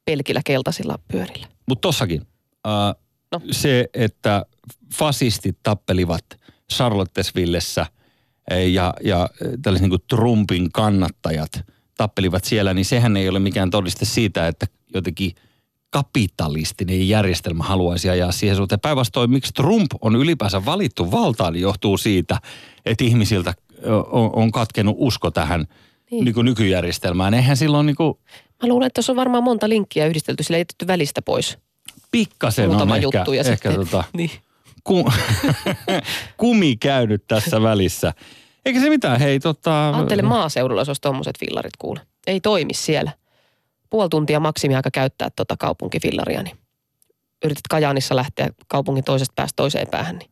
pelkillä keltaisilla pyörillä. Mutta tossakin, äh, No. se, että fasistit tappelivat Charlottesvillessä eh, ja, ja eh, tällaiset niin Trumpin kannattajat tappelivat siellä, niin sehän ei ole mikään todiste siitä, että jotenkin kapitalistinen järjestelmä haluaisi ajaa siihen suhteen. Päinvastoin, miksi Trump on ylipäänsä valittu valtaan, niin johtuu siitä, että ihmisiltä on, on katkenut usko tähän niin. Niin. Kuin nykyjärjestelmään. Eihän silloin niin kuin Mä luulen, että tuossa on varmaan monta linkkiä yhdistelty, sillä ei jätetty välistä pois. pikkasen on ehkä, juttu ja ehkä sitten, tota, niin. ku, kumi käynyt tässä välissä. Eikä se mitään, hei tota... Ajattele maaseudulla, jos olisi tommoset fillarit kuule. Ei toimi siellä. Puoli tuntia maksimiaika käyttää tota kaupunkifillaria, niin yrität Kajaanissa lähteä kaupungin toisesta päästä toiseen päähän, niin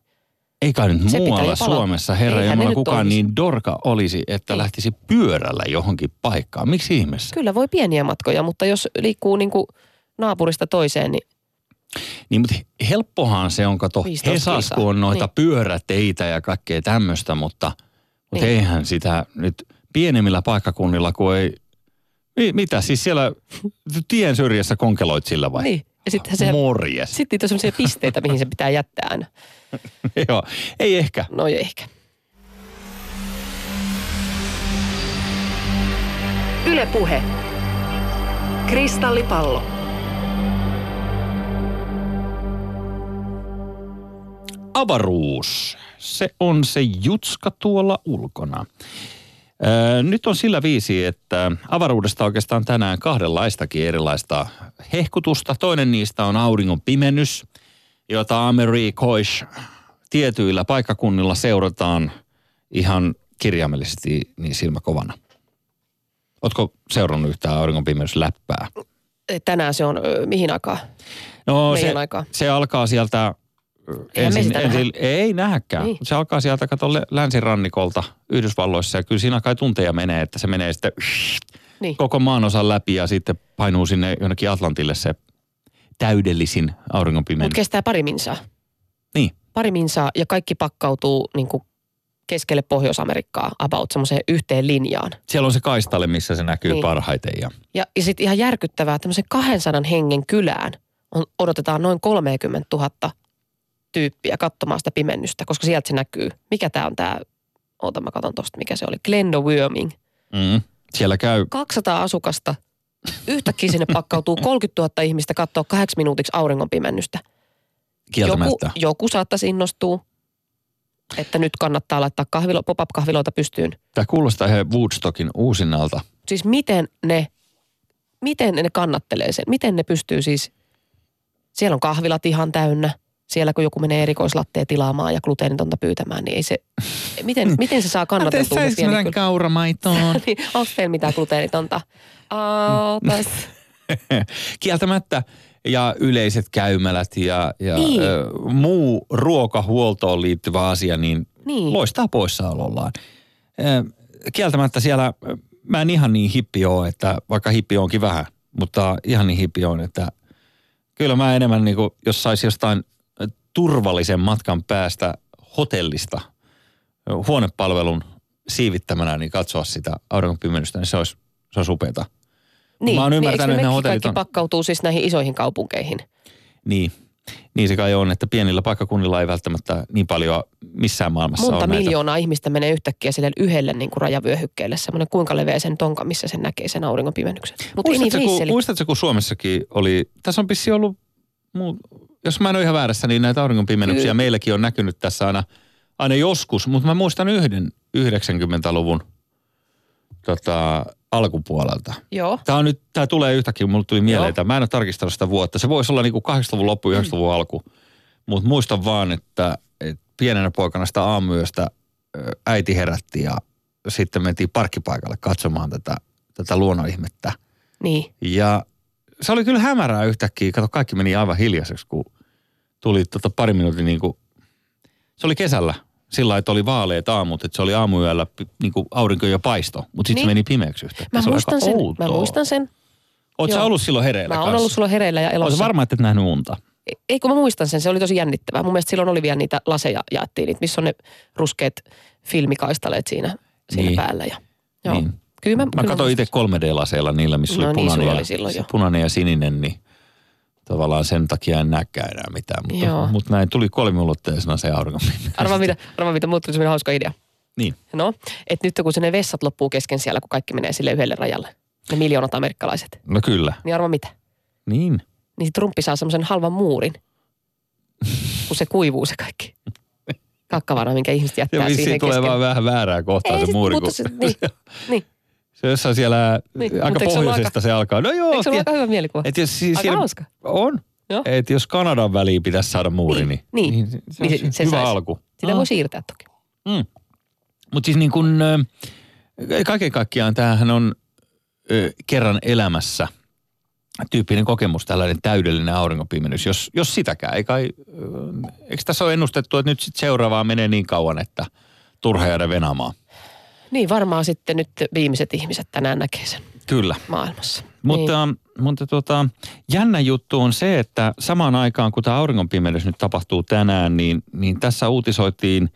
Ei kai nyt Se muualla. Suomessa, herra Eihän Jumala, kukaan toimisi. niin dorka olisi, että Ei. lähtisi pyörällä johonkin paikkaan. Miksi ihmeessä? kyllä voi pieniä matkoja, mutta jos liikkuu niin kuin naapurista toiseen, niin Niin, mutta helppohan se on, kato, 15 Hesas, kun on noita Niin. pyöräteitä ja kaikkea tämmöistä, mutta, mutta Niin. eihän sitä nyt pienemmillä paikkakunnilla, kun ei... Mi- Mitä, siis siellä tien syrjässä konkeloit sillä vai? niin. Ja sittenhän se, Morjes. sitten niitä on sellaisia pisteitä, mihin se pitää jättää aina. Joo, ei ehkä. No ehkä. Yle Puhe. Kristallipallo. avaruus. Se on se jutska tuolla ulkona. Nyt on sillä viisi, että avaruudesta oikeastaan tänään kahdenlaistakin erilaista hehkutusta. Toinen niistä on auringon pimennys, jota Amerikois tietyillä paikkakunnilla seurataan ihan kirjaimellisesti niin silmäkovana. Ootko seurannut yhtään auringon pimennysläppää? Tänään se on, mihin aikaan? No Meidän se, aikaa. se alkaa sieltä sitä nähdä. ei nähäkään. Niin. Se alkaa sieltä kato lä- länsirannikolta Yhdysvalloissa ja kyllä siinä kai tunteja menee, että se menee sitten Niin. koko maanosan läpi ja sitten painuu sinne jonnekin Atlantille se täydellisin Mutta auringonpimennys. kestää pari minsaa. Niin. Pari minsaa ja kaikki pakkautuu niin kuin keskelle Pohjois-Amerikkaa about semmoiseen yhteen linjaan. Siellä on se kaistalle, missä se näkyy Niin. parhaiten. Ja, Ja, ja sitten ihan järkyttävää, tämmöisen 200 hengen kylään on, odotetaan noin 30 000 tyyppiä katsomaan sitä pimennystä, koska sieltä se näkyy. Mikä tämä on tämä, oota mä katson tosta, mikä se oli, Glendo Wyoming. mm, siellä käy 200 asukasta, yhtäkkiä sinne pakkautuu 30 000 ihmistä katsoa kahdeksi minuutiksi auringon pimennystä. Joku, joku saattaisi innostua, että nyt kannattaa laittaa kahvilo, pop-up-kahviloita pystyyn. Tämä kuulostaa ihan Woodstockin uusinnalta. Siis miten ne miten ne kannattelee sen? Miten ne pystyy siis, siellä on kahvilat ihan täynnä, siellä kun joku menee erikoislatteen tilaamaan ja gluteenitonta pyytämään, niin ei se, miten, miten se saa kannateltua? se pieni kyllä? kauramaitoon? niin, onko teillä mitään gluteenitonta? Ootas. Kieltämättä ja yleiset käymälät ja, ja Niin. ö, muu ruokahuoltoon liittyvä asia, niin, Niin. loistaa poissaolollaan. Ö, Kieltämättä siellä, mä en ihan niin hippi ole, että vaikka hippi onkin vähän, mutta ihan niin hippi on, että kyllä mä enemmän niin kuin, jos saisi jostain turvallisen matkan päästä hotellista huonepalvelun siivittämänä, niin katsoa sitä auringonpimennystä, niin se olisi, se olisi upeata. Niin, Mä oon niin, ymmärtänyt, eikö että ne hotellit kaikki on- pakkautuu siis näihin isoihin kaupunkeihin? Niin. Niin se kai on, että pienillä paikkakunnilla ei välttämättä niin paljon missään maailmassa Monta ole näitä. miljoonaa ihmistä menee yhtäkkiä sille yhdelle niin kuin rajavyöhykkeelle. Semmoinen kuinka leveä sen tonka, missä sen näkee sen auringon pimennyksen. Mutta ei niin Muistatko, kun, veisseli. muistatko, kun Suomessakin oli, tässä on pissi ollut, jos mä en ole ihan väärässä, niin näitä auringonpimennyksiä Kyllä. meilläkin on näkynyt tässä aina, aina joskus, mutta mä muistan yhden 90-luvun tota, alkupuolelta. Joo. Tämä on nyt, tämä tulee yhtäkkiä, mulle tuli mieleen, Joo. että mä en ole tarkistanut sitä vuotta. Se voisi olla niin kuin 80-luvun loppu, 90-luvun alku. Mutta muistan vaan, että, että pienenä poikana sitä aamuyöstä äiti herätti ja sitten mentiin parkkipaikalle katsomaan tätä, tätä luonnonihmettä. Niin. Ja se oli kyllä hämärää yhtäkkiä. Kato, kaikki meni aivan hiljaiseksi, kun tuli tota pari minuutin niin kuin, se oli kesällä sillä että oli vaaleet aamut, että se oli aamuyöllä pi- niin kuin aurinko jo paisto, mutta sitten Niin. se meni pimeäksi yhtä. Mä se muistan, sen, mä outoa. muistan sen. Oot sä ollut silloin hereillä Mä oon kanssa? ollut sulla hereillä ja Oletko elossa. varma, että et nähnyt unta? Ei kun mä muistan sen, se oli tosi jännittävää. Mun mielestä silloin oli vielä niitä laseja jaettiin, niitä, missä on ne ruskeat filmikaistaleet siinä, siinä Niin. päällä. Ja, joo. Niin. Kyllä mä, Mä kyllä katsoin itse muistan. 3D-laseilla niillä, missä No oli niin, punainen, sulla ja, oli silloin jo. punainen ja sininen, niin tavallaan sen takia en näkään enää mitään. Mutta, Joo. mutta näin tuli kolmiulotteisena se aurinko. Arvaa mitä, arvaa mitä, mulle tuli semmoinen hauska idea. Niin. No, että nyt kun se ne vessat loppuu kesken siellä, kun kaikki menee sille yhdelle rajalle. Ne miljoonat amerikkalaiset. No kyllä. Niin arvaa mitä? Niin. Niin Trumpi saa semmoisen halvan muurin, kun se kuivuu se kaikki. Kakkavara, minkä ihmiset Ja jättää vissiin siihen tulee kesken. vaan vähän väärää kohtaa Ei se muuri. mutta kun- se- niin, niin. Se jossain siellä Niin, aika eikö se pohjoisesta se alkaa. No joo, Eikö se ole aika hyvä mielikuva? et jos siis Aika siellä- hauska. On. Joo. Et jos Kanadan väliin pitäisi saada muuri, Niin, niin, niin. se, se, Niin on se- se hyvä sais. alku. Sitä voi siirtää toki. Mm. Mutta siis niin kuin, kaiken kaikkiaan tämähän on ö, kerran elämässä tyyppinen kokemus, tällainen täydellinen auringonpimennys, jos, jos sitäkään. Ei kai, ö, eikö tässä ole ennustettu, että nyt sit seuraavaa menee niin kauan, että turha jäädä venaamaan? Niin, varmaan sitten nyt viimeiset ihmiset tänään näkee sen Kyllä. maailmassa. Niin. Mutta, mutta tota, jännä juttu on se, että samaan aikaan kun tämä auringonpimennys nyt tapahtuu tänään, niin, niin tässä uutisoitiin,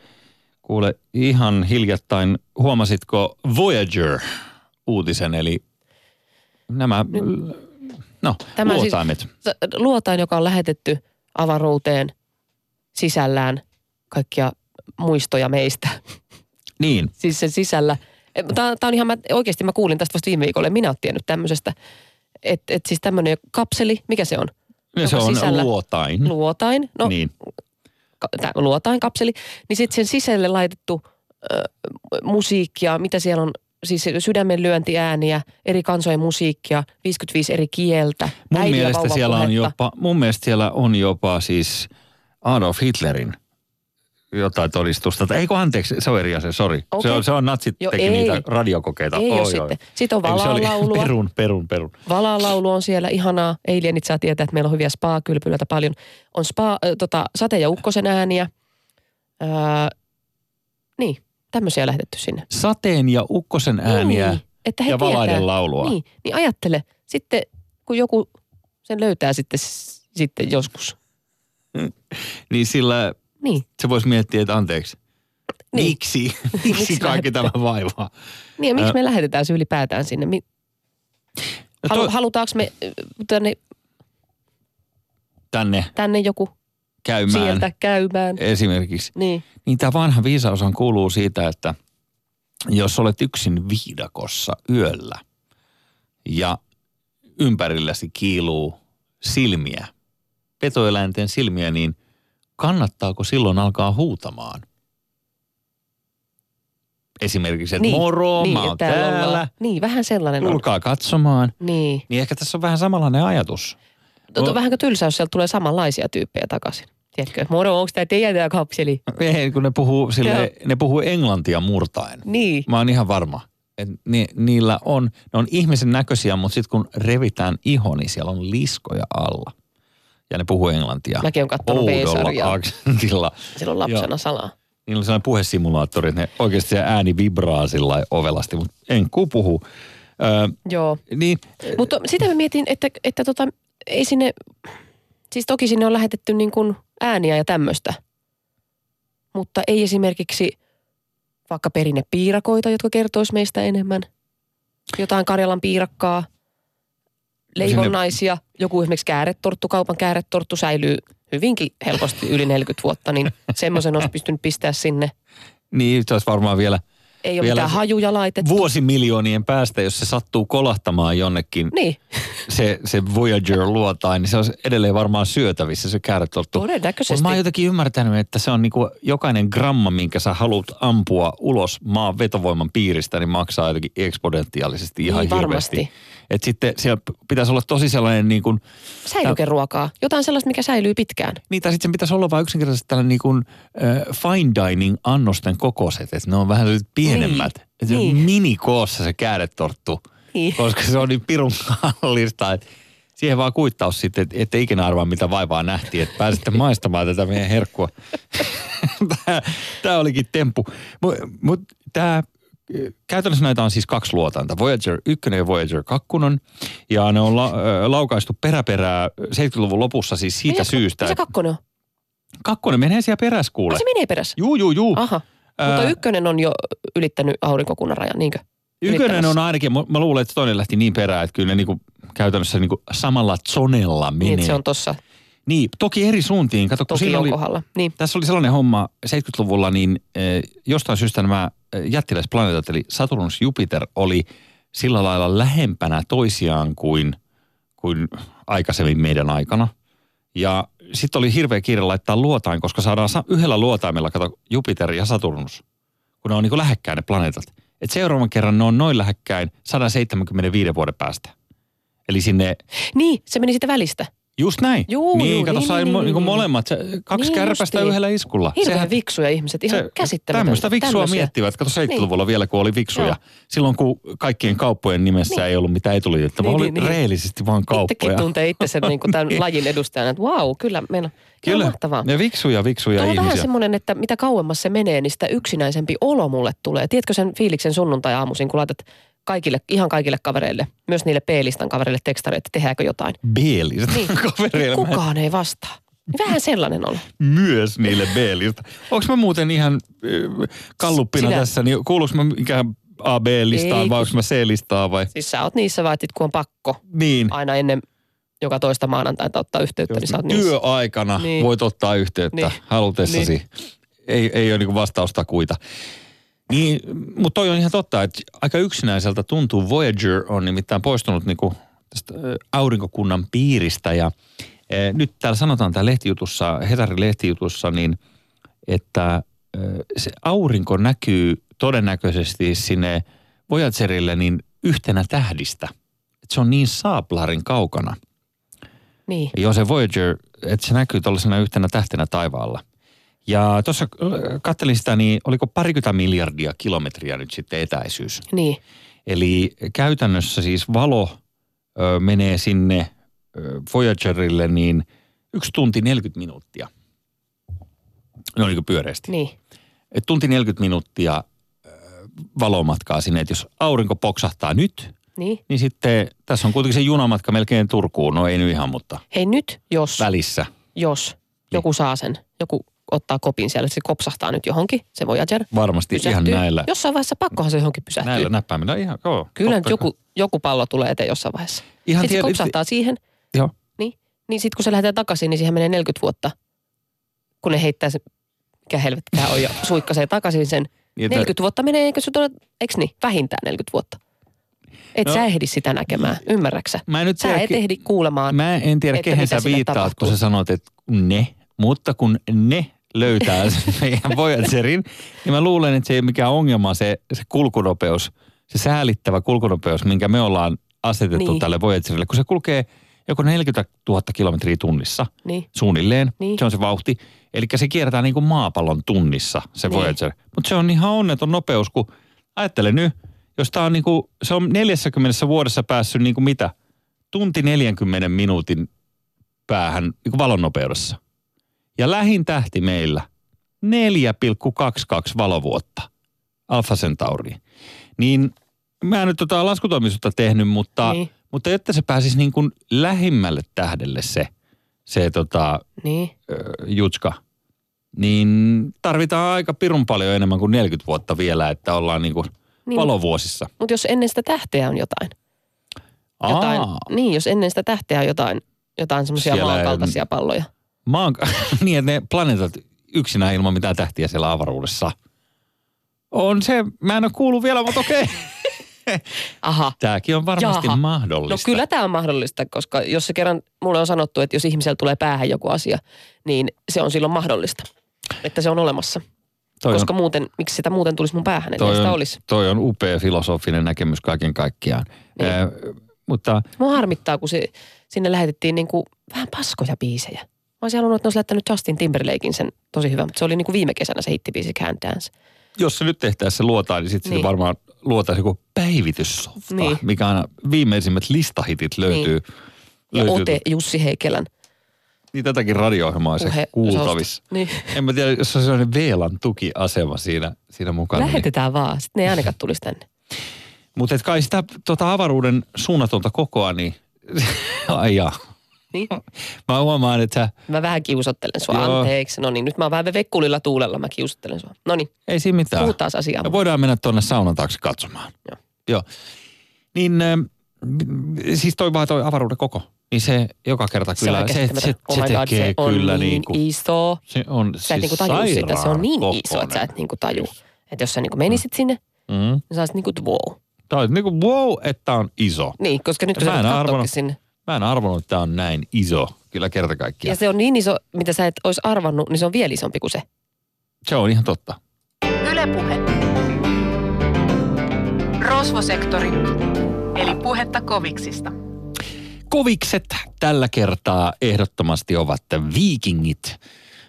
kuule ihan hiljattain, huomasitko Voyager-uutisen, eli nämä, no, Tämä siis- luotaimet. S- Luotain, joka on lähetetty avaruuteen sisällään kaikkia muistoja meistä. Niin, Siis sen sisällä. Tämä on ihan, mä, oikeasti mä kuulin tästä vasta viime viikolla, minä ole tiennyt tämmöisestä. Että et siis tämmöinen kapseli, mikä se on? ja se on sisällä- luotain. Luotain. No, Niin, ka- tää luotain kapseli, niin sitten sen sisälle laitettu ö, musiikkia, mitä siellä on, siis sydämen lyöntiääniä, eri kansojen musiikkia, 55 eri kieltä, mun mielestä, siellä on jopa, mun mielestä siellä on jopa siis Adolf Hitlerin jotain todistusta. Tai Eikö anteeksi, se on eri asia, sori. Se, Okei. on, se on natsit Joo, teki ei. niitä radiokokeita. Ei Oi, ole oi. sitten. Sitten on se valalaulua. Perun, perun, perun. Valalaulu on siellä ihanaa. Alienit saa tietää, että meillä on hyviä spa-kylpylöitä paljon. On spa, äh, tota, sate- ja ukkosen ääniä. Öö, niin, tämmöisiä lähetetty sinne. Sateen ja ukkosen ääniä Niin, että he ja tietää. valaiden laulua. Niin, niin ajattele. Sitten kun joku sen löytää sitten, sitten joskus. Niin sillä Niin, se voisi miettiä, että anteeksi. Niin. Miksi? Miksi Miksi kaikki tämä vaivaa? niin ja miksi me lähetetään se ylipäätään sinne? Mi- No Halu, to, halutaanko me tänne, tänne tänne joku käymään sieltä käymään? esimerkiksi. Niin, Niin tämä vanha viisaushan kuuluu siitä, että jos olet yksin viidakossa yöllä ja ympärilläsi kiiluu silmiä, petoeläinten silmiä, niin kannattaako silloin alkaa huutamaan? esimerkiksi, että moro, niin, mä oon täällä täällä. Niin, vähän sellainen on. tulkaa katsomaan. Niin. Niin ehkä tässä on vähän samanlainen ajatus. Tota, No- vähän kuin tylsä, jos sieltä tulee samanlaisia tyyppejä takaisin. Tiedätkö, moro, onko tämä teidän tämä kapseli? Ei, kun ne puhuu, sille, ne puhuu englantia murtaen. Niin. Mä oon ihan varma. Et ni, niillä on, ne on ihmisen näköisiä, mutta sitten kun revitään iho, niin siellä on liskoja alla. Ja ne puhuu englantia. Mäkin oon kattonut aksentilla. Silloin lapsena salaa. Niillä on sellainen puhesimulaattori, että ne oikeasti se ääni vibraa sillä ovelasti, mutta enkku puhuu. Öö, Joo. niin, Mutta sitä mä mietin, että, että tota, ei sinne, siis toki sinne on lähetetty niin kuin ääniä ja tämmöistä. Mutta ei esimerkiksi vaikka perinnepiirakoita, jotka kertois meistä enemmän. Jotain Karjalan piirakkaa, leivonnaisia, joku esimerkiksi kääretorttu, kaupan kääretorttu säilyy hyvinkin helposti yli 40 vuotta, niin semmoisen olisi pystynyt pistää sinne. niin se olisi varmaan vielä Ei ole Vielä mitään hajuja laitettu. vuosimiljoonien päästä, jos se sattuu kolahtamaan jonnekin Niin, se, se Voyager luotain, niin se on edelleen varmaan syötävissä se kääretorttu. todennäköisesti. Mä oon jotenkin ymmärtänyt, että se on niinku jokainen gramma, minkä sä haluat ampua ulos maan vetovoiman piiristä, niin maksaa jotenkin eksponentiaalisesti ihan Niin, hirveästi. varmasti. Et sitten siellä pitäisi olla tosi sellainen niin kuin, Säilykeruokaa. Jotain sellaista, mikä säilyy pitkään. niin tai sitten sen pitäisi olla vain yksinkertaisesti tällainen niin kuin, äh, fine dining annosten kokoiset, että ne on vähän pienemmät. Niin, Että niin. minikoossa se kääretorttu, Niin. koska se on niin pirun kallista, että siihen vaan kuittaus sitten, että ette ikinä arvaa mitä vaivaa nähtiin, että pääsitte maistamaan tätä meidän herkkua. Tämä olikin temppu. Mutta mut, tämä Käytännössä näitä on siis kaksi luotainta, Voyager 1 ja Voyager 2. Ja ne on la, ö, laukaistu peräperää 70-luvun lopussa siis siitä Mikä- syystä, Mikä että kakkonen on? kakkonen menee siellä perässä kuule. Ai se menee perässä. Juu, juu, juu. Aha. Ää, Mutta ykkönen on jo ylittänyt aurinkokunnan rajan, niinkö? Ykkönen on ainakin, mä luulen, että toinen lähti niin perään, että kyllä ne niinku, käytännössä niinku samalla zonella menee. Niin, se on tossa Niin, toki eri suuntiin. Kato, toki siinä oli, kohdalla. Niin. tässä oli sellainen homma 70-luvulla, niin eh, jostain syystä nämä eh, jättiläisplaneetat, eli Saturnus Jupiter, oli sillä lailla lähempänä toisiaan kuin, kuin aikaisemmin meidän aikana. Ja sitten oli hirveä kiire laittaa luotain, koska saadaan sa- yhdellä luotaimella, kato Jupiter ja Saturnus, kun ne on niin kuin lähekkäin ne planeetat. Et seuraavan kerran ne on noin lähekkäin 175 vuoden päästä. Eli sinne, niin, se meni siitä välistä. Just näin. Juu, niin, juu, kato, niin, sai niin, mo- niin, niin, kuin niin. molemmat, se, kaksi Niin kärpästä justiin. yhdellä iskulla. Hirveän viksuja ihmiset, ihan käsittämätöntä. Tämmöistä viksua Tämmöisiä. miettivät. Kato 70-luvulla vielä, kun oli viksuja. Joo. Silloin, kun kaikkien kauppojen nimessä Niin. ei ollut mitään etuliitettä, vaan Niin, oli niin, niin. reellisesti vaan kauppoja. Itsekin tuntee itse sen niin kuin tämän Niin. lajin edustajana, että vau, kyllä meillä kyllä. Kyllä, mahtavaa. ja viksuja, viksuja Tuo on vähän ihmisiä. semmoinen, että mitä kauemmas se menee, niin sitä yksinäisempi olo mulle tulee. Tiedätkö sen fiiliksen sunnuntai-aamuisin, kun laitat kaikille, ihan kaikille kavereille, myös niille P-listan kavereille tekstareille, että tehdäänkö jotain. Beelistä Niin. kavereille. Mä- Kukaan ei vastaa. Niin Vähän sellainen on. Myös niille Beelistä. Onko mä muuten ihan kalluppina Sinä- tässä, niin kuuluuko mä mikään A-B-listaan Ei. vai onko mä C-listaa vai? Siis sä oot niissä vaan, että kun on pakko Niin. aina ennen joka toista maanantaita ottaa yhteyttä, niin sä oot. Työaikana Niin. voit ottaa yhteyttä Niin. halutessasi. Ei, ei ole niinku vastaustakuita. Niin, mutta toi on ihan totta, että aika yksinäiseltä tuntuu. Voyager on nimittäin poistunut niinku tästä aurinkokunnan piiristä ja e, nyt täällä sanotaan täällä lehtijutussa, Hesarin lehtijutussa, niin että ö, se aurinko näkyy todennäköisesti sinne Voyagerille niin yhtenä tähdistä. Et se on niin saaplarin kaukana. Niin. Joo, se Voyager, että se näkyy tuollaisena yhtenä tähtenä taivaalla. Ja tuossa äh, kattelin sitä, niin oliko parikymmentä miljardia kilometriä nyt sitten etäisyys. Niin. Eli käytännössä siis valo ö, menee sinne ö, Voyagerille niin yksi tunti 40 minuuttia. No niin kuin pyöreästi. Niin. Et tunti 40 minuuttia ö, valomatkaa sinne, että jos aurinko poksahtaa nyt, Niin. niin sitten tässä on kuitenkin se junamatka melkein Turkuun. No ei nyt ihan, mutta Hei nyt, jos, välissä. jos joku saa sen, joku ottaa kopin siellä, se kopsahtaa nyt johonkin, se Voyager. Varmasti pysähtyy. ihan näillä, Jossain vaiheessa pakkohan se johonkin pysähtyy. näillä näppäimillä. Ihan, joo, Kyllä nyt joku, joku pallo tulee eteen jossain vaiheessa. Ihan sitten se tiedät- kopsahtaa siihen, Joo. niin, niin sitten kun se lähdetään takaisin, niin siihen menee 40 vuotta. Kun ne heittää se, mikä helvetkään on, ja suikkasee takaisin sen. Niin, että- 40 vuotta menee, eikö se tule, eikö niin, vähintään 40 vuotta. Et No. no, sä ehdi sitä näkemään, ymmärräksä? Mä en nyt Sä tiedä, et ehdi kuulemaan. Mä en tiedä, että kehen sä viittaat, tapahtuu. kun sä sanot, että ne. Mutta kun ne löytää sen meidän Voyagerin, niin mä luulen, että se ei ole mikään ongelma se, se kulkunopeus, se säälittävä kulkunopeus, minkä me ollaan asetettu Niin. tälle Voyagerille, kun se kulkee joko 40 000 kilometriä tunnissa Niin. suunnilleen. Niin. Se on se vauhti. Eli se kiertää niin kuin maapallon tunnissa, se Niin. Voyager. Mutta se on ihan onneton nopeus, kun ajattele nyt, jos tää on niin kuin, se on 40 vuodessa päässyt niin kuin mitä? Tunti 40 minuutin päähän niin kuin valon nopeudessa. Ja lähin tähti meillä 4,22 valovuotta Alpha Centauriin. Niin mä en nyt tota laskutoimisuutta tehnyt, mutta, Niin. mutta jotta se pääsisi niin kuin lähimmälle tähdelle se, se tota, Niin. ö, jutska, niin tarvitaan aika pirun paljon enemmän kuin 40 vuotta vielä, että ollaan niin kuin Niin, valovuosissa. Mutta jos ennen sitä tähteä on jotain. jotain niin, jos ennen sitä tähteä on jotain, jotain semmoisia maankaltaisia palloja. Maan, niin, että ne planeetat yksinään ilman mitään tähtiä siellä avaruudessa. On se, mä en ole kuullut vielä, mutta okei. Aha. Tämäkin on varmasti Jaha. mahdollista. No kyllä tämä on mahdollista, koska jos se kerran, mulle on sanottu, että jos ihmisellä tulee päähän joku asia, niin se on silloin mahdollista. Että se on olemassa. toi koska on, muuten, miksi sitä muuten tulisi mun päähän, että sitä on, olisi. toi on upea filosofinen näkemys kaiken kaikkiaan. Niin. Äh, mutta Mua harmittaa, kun se, sinne lähetettiin niin kuin vähän paskoja biisejä. Mä olisin halunnut, että ne olisi lähettänyt Justin Timberlakein sen tosi hyvä, mutta se oli niin kuin viime kesänä se hittibiisi Can't Dance. jos se nyt tehtäisiin se luotaan, niin sitten Niin. niin. varmaan luotaisiin joku päivityssofta, Niin. niin. mikä aina viimeisimmät listahitit löytyy. Ja löytyy Ote Jussi Heikelän Niin tätäkin radio-ohjelmaa se puhe. kuultavissa. Niin. En mä tiedä, jos on sellainen VLAN tukiasema siinä, siinä mukana. Niin. Lähetetään vaan, sitten ne ei ainakaan tulisi tänne. Mutta kai sitä tota avaruuden suunnatonta kokoa, niin ai jaa. Niin. Mä huomaan, että Mä vähän kiusottelen sua, Joo. anteeksi. No niin, nyt mä oon vähän vekkulilla tuulella, mä kiusottelen sua. No niin, ei siinä mitään. puhutaan asiaa. Ja voidaan mennä tuonne saunan taakse katsomaan. Joo. Joo. Niin ähm, siis toi vaan toi avaruuden koko. Niin se joka kerta Se kyllä, on se, se, se. Oh God, tekee se on kyllä niin niin kuin, iso. se on Sä et siis niinku tajua sitä, se on niin sairaan iso, että sä et niinku taju. Että jos sä niinku menisit sinne, Mm. niin sä olisit niinku, että wow. Tää on niinku wow, että on iso. Niin, koska nyt kun sä arvannut. sinne. Mä en arvannut, että tää on näin iso. Kyllä kerta kaikkiaan. Ja se on niin iso, mitä sä et olisi arvannut, niin se on vielä isompi kuin se. Se on ihan totta. Ylepuhe. Rosvosektori, eli puhetta koviksista. Kovikset tällä kertaa ehdottomasti ovat viikingit.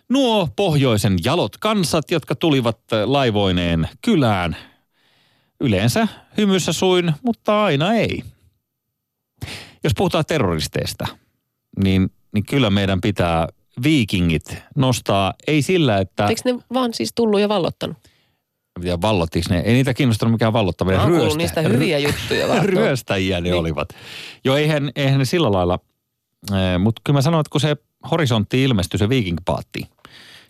Nuo pohjoisen jalot kansat, jotka tulivat laivoineen kylään. Yleensä hymyssä suin, mutta aina ei. Jos puhutaan terroristeista, niin, niin kyllä meidän pitää viikingit nostaa, ei sillä, että Eikö ne vaan siis tullut ja vallottanut? ja vallottiinko ne, ei niitä kiinnostanut mikään vallottaminen. Mä Ryöstä- niistä hyviä juttuja vaan. ryöstäjiä ne Niin. olivat. Joo, eihän, eihän ne sillä lailla, mutta kyllä mä sanoin, että kun se horisontti ilmestyi, se viikinkipaatti,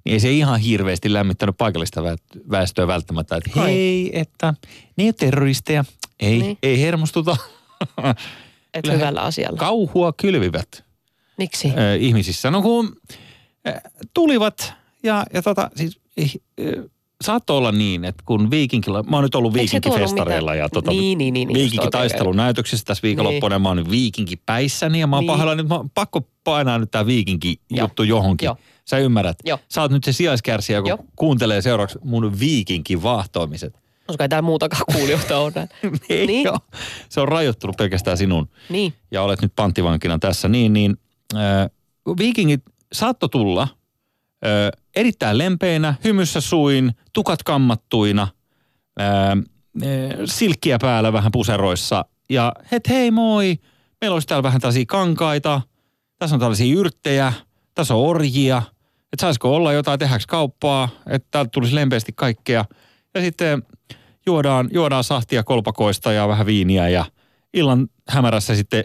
niin ei se ihan hirveästi lämmittänyt paikallista vä- väestöä välttämättä, että Ai. hei, että ne ei ole terroristeja, ei, niin. ei hermostuta. Et Kyllä he- hyvällä asialla. Kauhua kylvivät Miksi? äh, ihmisissä. No kun äh, tulivat ja, ja tota, siis, äh, saattoi olla niin, että kun viikinkillä, mä oon nyt ollut viikinkifestareilla ja tota, Niin, niin, niin, niin, just viikinkitaistelunäytöksissä tässä viikonloppuna ja mä oon nyt viikinkipäissäni ja mä oon Niin. niin. pahoillani, että mä oon pakko painaa nyt tää viikinki-juttu johonkin. Joo. Sä ymmärrät. Joo. Sä oot nyt se sijaiskärsijä, kun kuuntelee seuraavaksi mun viikinkivahtoimiset. Koska ei täällä muutakaan kuulijoita ole näin. Ei Niin. oo. Se on rajoittunut pelkästään sinun Niin. ja olet nyt panttivankina tässä, niin, niin äh, viikingit saatto tulla äh, erittäin lempeinä, hymyssä suin, tukat kammattuina, äh, äh, silkkiä päällä vähän puseroissa ja het hei moi, meillä olisi täällä vähän tällaisia kankaita, tässä on tällaisia yrttejä, tässä on orjia, että saisiko olla jotain, tehdäänkö kauppaa, että täältä tulisi lempeästi kaikkea. Ja sitten juodaan, juodaan sahtia kolpakoista ja vähän viiniä ja illan hämärässä sitten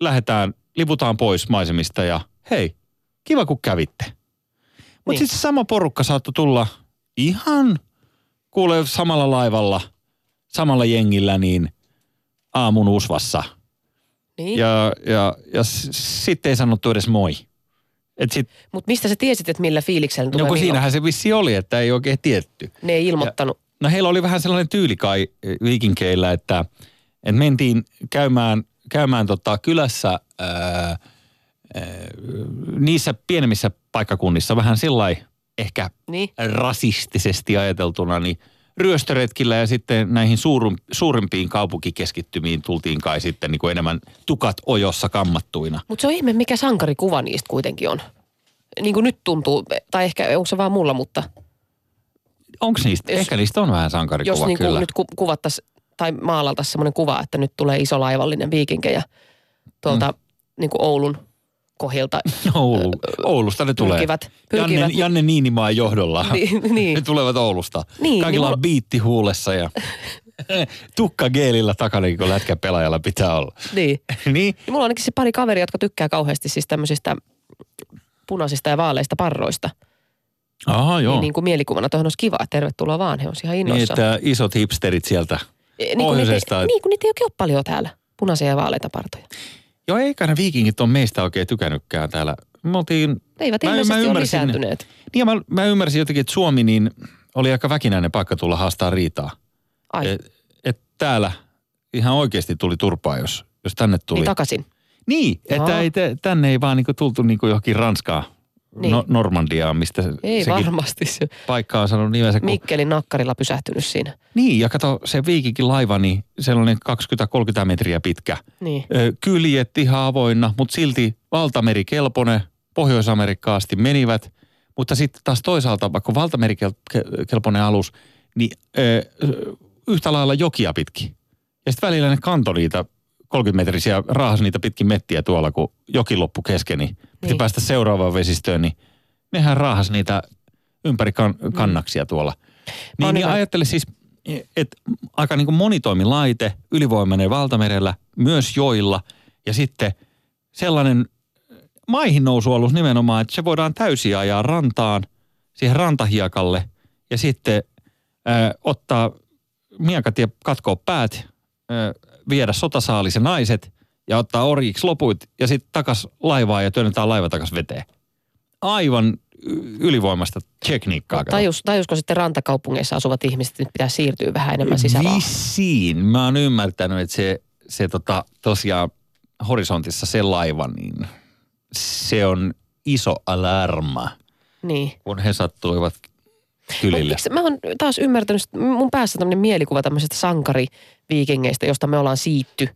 lähdetään, liputaan pois maisemista ja hei, kiva kun kävitte. Mutta Niin. sitten sama porukka saattoi tulla ihan, kuule samalla laivalla, samalla jengillä niin aamun usvassa. niin. Ja, ja, ja sitten ei sanottu edes moi. Mutta mistä sä tiesit, että millä fiiliksellä tulee no kun siinähän se vissi oli, että ei oikein tietty. Ne ei ilmoittanut. No heillä oli vähän sellainen tyyli kai eh, viikinkeillä, että, että mentiin käymään, käymään tota kylässä ää, ää, niissä pienemmissä paikkakunnissa vähän sillä ehkä Niin. rasistisesti ajateltuna, niin ryöstöretkillä ja sitten näihin suurum, suurimpiin kaupunkikeskittymiin tultiin kai sitten niin kuin enemmän tukat ojossa kammattuina. Mutta se on ihme, mikä sankarikuva niistä kuitenkin on. Niin kuin nyt tuntuu, tai ehkä onko se vaan mulla, mutta Onko niistä? Jos- Ehkä niistä on vähän sankarikuva jos niin kuin kyllä. nyt ku, kuvattaisiin tai maalaltaisiin semmoinen kuva, että nyt tulee iso laivallinen viikinkejä tuolta mm. niin kuin Oulun kohilta. Oulu, Oulusta ne tulee. Pyrkivät- Janne, pyrkivät- Janne Niinimaan johdolla. Niin, niin. Ne tulevat Oulusta. Niin, Kaikilla niin on biitti huulessa ja tukka geelillä takana, niin kuin lätkäpelaajalla pitää olla. Niin. niin, Ja mulla on ainakin se pari kaveria, jotka tykkää kauheasti siis tämmöisistä punaisista ja vaaleista parroista. Aha joo. Niin, niin kuin mielikuvana tuohon olisi kiva, tervetuloa vaan, he on ihan Niin, innoissaan. että isot hipsterit sieltä. niin, kuin niitä, pohjoisesta, ei- että- niin kuin niitä ei oikein ole paljon täällä, punaisia ja vaaleita partoja. Joo, eikä ne viikingit on meistä oikein tykännytkään täällä. Me oltiin... Eivät Mä- mä ilmeisesti ole ymmärsin- lisääntyneet. Niin mä, mä ymmärsin jotenkin, että Suomi niin oli aika väkinäinen paikka tulla haastaa riitaa. Ai, Et, et täällä ihan oikeasti tuli turpaa, jos, jos tänne tuli. niin takaisin. Niin, että ei tänne ei vaan niinku tultu niinku johonkin Ranskaan, Niin. no, Normandiaan, mistä Ei sekin varmasti se paikka on sanonut nimensä. Kun, Mikkelin nakkarilla pysähtynyt siinä. niin, ja kato se viikinkin laiva, niin sellainen 20-30 metriä pitkä. Niin. Ö, Kyljet ihan avoinna, mutta silti valtameri kelponen, Pohjois-Amerikkaan asti menivät. Mutta sitten taas toisaalta, vaikka valtameri kelponen alus, niin ö, yhtä lailla jokia pitkin. Ja sitten välillä ne kantoi niitä 30-metrisiä, raahasi niitä pitkin mettiä tuolla, kun joki loppu kesken, niin piti Niin. päästä seuraavaan vesistöön, niin nehän raahas niitä ympäri kan, kannaksia tuolla. On Niin, niin hyvä. ajattele siis, että aika niin kuin monitoimilaite, ylivoimainen valtamerellä, myös joilla, ja sitten sellainen maihin nousualus nimenomaan, että se voidaan täysin ajaa rantaan, siihen rantahiekalle, ja sitten ö, ottaa miekat ja katkoa päät, viedä sotasaalis ja naiset, ja ottaa orjiksi loput, ja sitten takas laivaan ja työnnetään laiva takas veteen. Aivan ylivoimasta tekniikkaa. Tajus, tajusko sitten rantakaupungeissa asuvat ihmiset, että nyt pitää siirtyä vähän enemmän sisävaa? Vissiin. Mä oon ymmärtänyt, että se, se tota, tosiaan horisontissa se laiva, niin se on iso alarma, Niin. kun he sattuivat kylille. miksi- Mä oon taas ymmärtänyt, että mun päässä tämmöinen mielikuva tämmöisestä sankariviikingeistä, josta me ollaan siitty.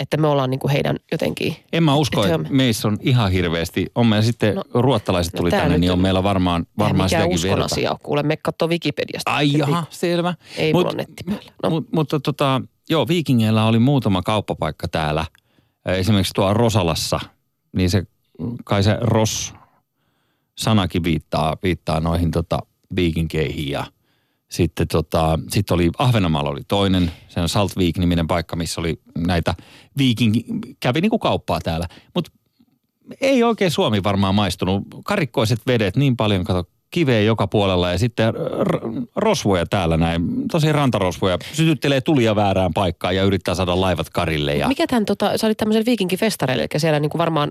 Että me ollaan niinku heidän jotenkin... En mä usko, Et että joo. meissä on ihan hirveästi. On meillä sitten, No, no, ruottalaiset no tuli tää tänne, nyt niin on meillä varmaan, varmaan sitäkin uskon verta. asia on. Kuule, me katsoo Wikipediasta. Ai jaha, selvä. Ei Mut- mulla netti päällä. No, Mut, mutta tota, joo, viikingeillä oli muutama kauppapaikka täällä. Esimerkiksi tuolla Rosalassa, niin se, kai se Ros sanakin viittaa, viittaa noihin tota, viikinkeihin ja sitten tota, sit oli Ahvenanmaalla oli toinen, se on Saltviik-niminen paikka, missä oli näitä viiking, kävi niinku kauppaa täällä. Mutta ei oikein Suomi varmaan maistunut. Karikkoiset vedet niin paljon, kato, kiveä joka puolella ja sitten r- rosvoja täällä näin, tosi rantarosvoja, sytyttelee tulia väärään paikkaan ja yrittää saada laivat karille. Ja... mikä tämän, tota, sä olit tämmöisellä viikinkifestareilla, eli siellä niinku varmaan,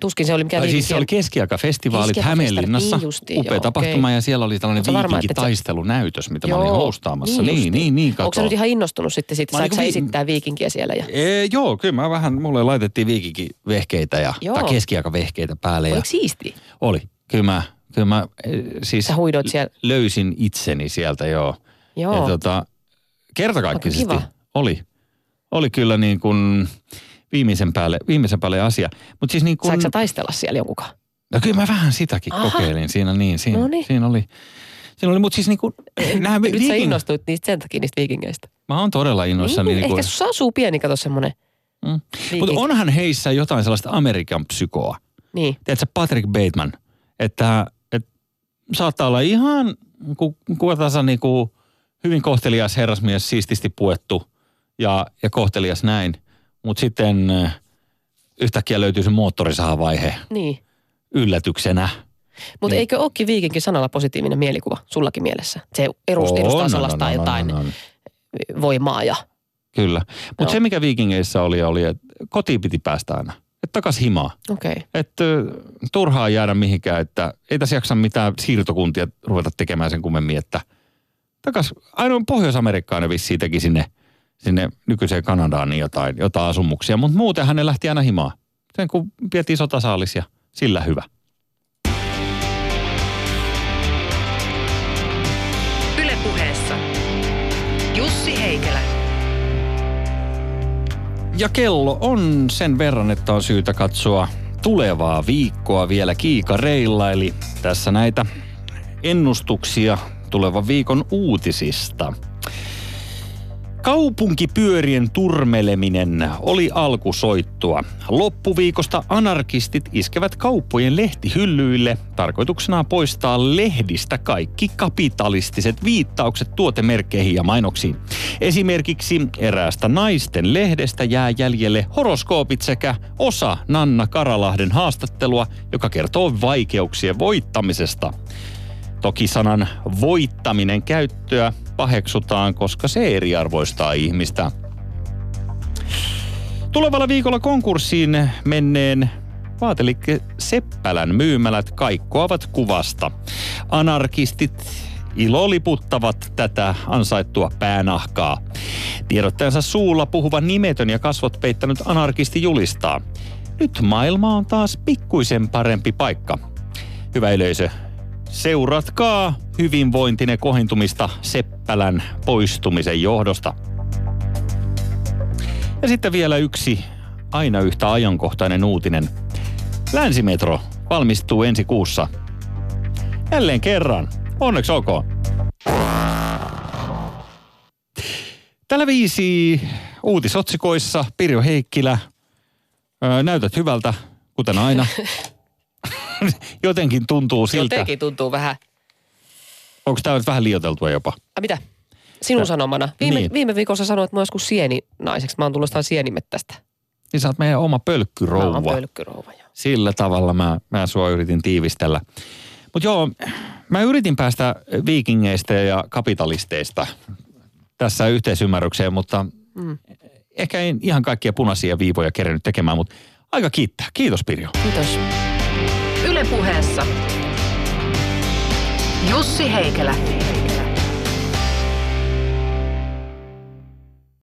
tuskin se oli mikään siis se oli keskiaikafestivaalit Hämeenlinnassa. niin justiin, Upea joo, tapahtuma okei. ja siellä oli tällainen viikinkitaistelunäytös, mitä mä olin Joo, hostaamassa. Niin, justiin. niin, niin, kato. Onko sä nyt ihan innostunut sitten siitä, saiko niinku sä vi- esittää viikinkiä siellä? Ja... Ee, joo, kyllä mä vähän, mulle laitettiin viikinkivehkeitä ja, Joo. tai keskiaikavehkeitä päälle. Ja, Oliko siisti? oli. Kyllä mä, kyllä mä eh, siis Sä huidoit siellä. löysin itseni sieltä, joo. Joo. Ja tota, kertakaikkisesti oli. Oli kyllä niin kuin viimeisen päälle, viimeisen päälle asia. Mutta siis niin kuin, Saiko sä taistella siellä jonkunkaan? no kyllä mä vähän sitäkin Aha. kokeilin siinä niin. Siinä, Noniin. siinä oli, siinä oli, mutta siis niin kuin, nämä Nyt sä viikin, innostuit niistä sen takia niistä viikingeistä. mä oon todella innoissani. Niin, Niin, ehkä kuin, sussa asuu pieni, kato semmoinen. mm. Mutta onhan heissä jotain sellaista Amerikan psykoa. Niin. Tiedätkö, Patrick Bateman, että, että saattaa olla ihan ku, kuka tahansa niin kuin hyvin kohtelias herrasmies, siististi puettu ja, ja kohtelias näin. Mutta sitten äh, yhtäkkiä löytyy se moottorisahavaihe Niin. yllätyksenä. Mutta Niin. eikö ookin viikinkin sanalla positiivinen mielikuva sullakin mielessä? Se edustaa, On, sellaista on, on, jotain on, on. voimaa ja... Kyllä. Mutta se, mikä viikingeissä oli, oli, että kotiin piti päästä aina. Että takas himaa. Okei. Okay. Että ö, turhaa jäädä mihinkään, että ei tässä jaksa mitään siirtokuntia ruveta tekemään sen kummemmin, että takas, ainoa Pohjois-Amerikkaan ne vissiin teki sinne, sinne nykyiseen Kanadaan niin jotain, jotain asumuksia. Mutta muuten hän lähti aina himaa. Sen kun vietiin sotasaalis ja sillä hyvä. Ylepuheessa Jussi Heikelä. Ja kello on sen verran, että on syytä katsoa tulevaa viikkoa vielä kiikareilla. Eli tässä näitä ennustuksia tulevan viikon uutisista – Kaupunkipyörien turmeleminen oli alkusoittua. Loppuviikosta anarkistit iskevät kauppojen lehtihyllyille tarkoituksena poistaa lehdistä kaikki kapitalistiset viittaukset tuotemerkkeihin ja mainoksiin. Esimerkiksi eräästä naisten lehdestä jää jäljelle horoskoopit sekä osa Nanna Karalahden haastattelua, joka kertoo vaikeuksien voittamisesta. Toki sanan voittaminen käyttöä paheksutaan, koska se eriarvoistaa ihmistä. Tulevalla viikolla konkurssiin menneen vaatelikke Seppälän myymälät kaikkoavat kuvasta. Anarkistit iloliputtavat tätä ansaittua päänahkaa. Tiedottajansa suulla puhuva nimetön ja kasvot peittänyt anarkisti julistaa. Nyt maailma on taas pikkuisen parempi paikka. Hyvä yleisö, Seuratkaa hyvinvointinen kohentumista Seppälän poistumisen johdosta. Ja sitten vielä yksi aina yhtä ajankohtainen uutinen. Länsimetro valmistuu ensi kuussa. Jälleen kerran. Onneksi olkoon. Tällä viisi uutisotsikoissa Pirjo Heikkilä. Öö, näytät hyvältä, kuten aina. Jotenkin tuntuu siltä. Jotenkin tuntuu vähän. Onko tämä nyt vähän liioteltua jopa? A, mitä? Sinun Tä- sanomana. Viime, Niin. viime viikolla sä sanoit, että mä oon joskus sieninaiseksi. Mä oon tullut sienimettästä. Niin sä oot meidän oma Mä pölkkyrouva. oon pölkkyrouva, joo. Sillä tavalla mä, mä sua yritin tiivistellä. Mutta joo, mä yritin päästä viikingeistä ja kapitalisteista tässä yhteisymmärrykseen, mutta Mm. ehkä en ihan kaikkia punaisia viivoja kerennyt tekemään, mutta aika kiittää. Kiitos Pirjo. Kiitos. Yle puheessa. Jussi Heikelä.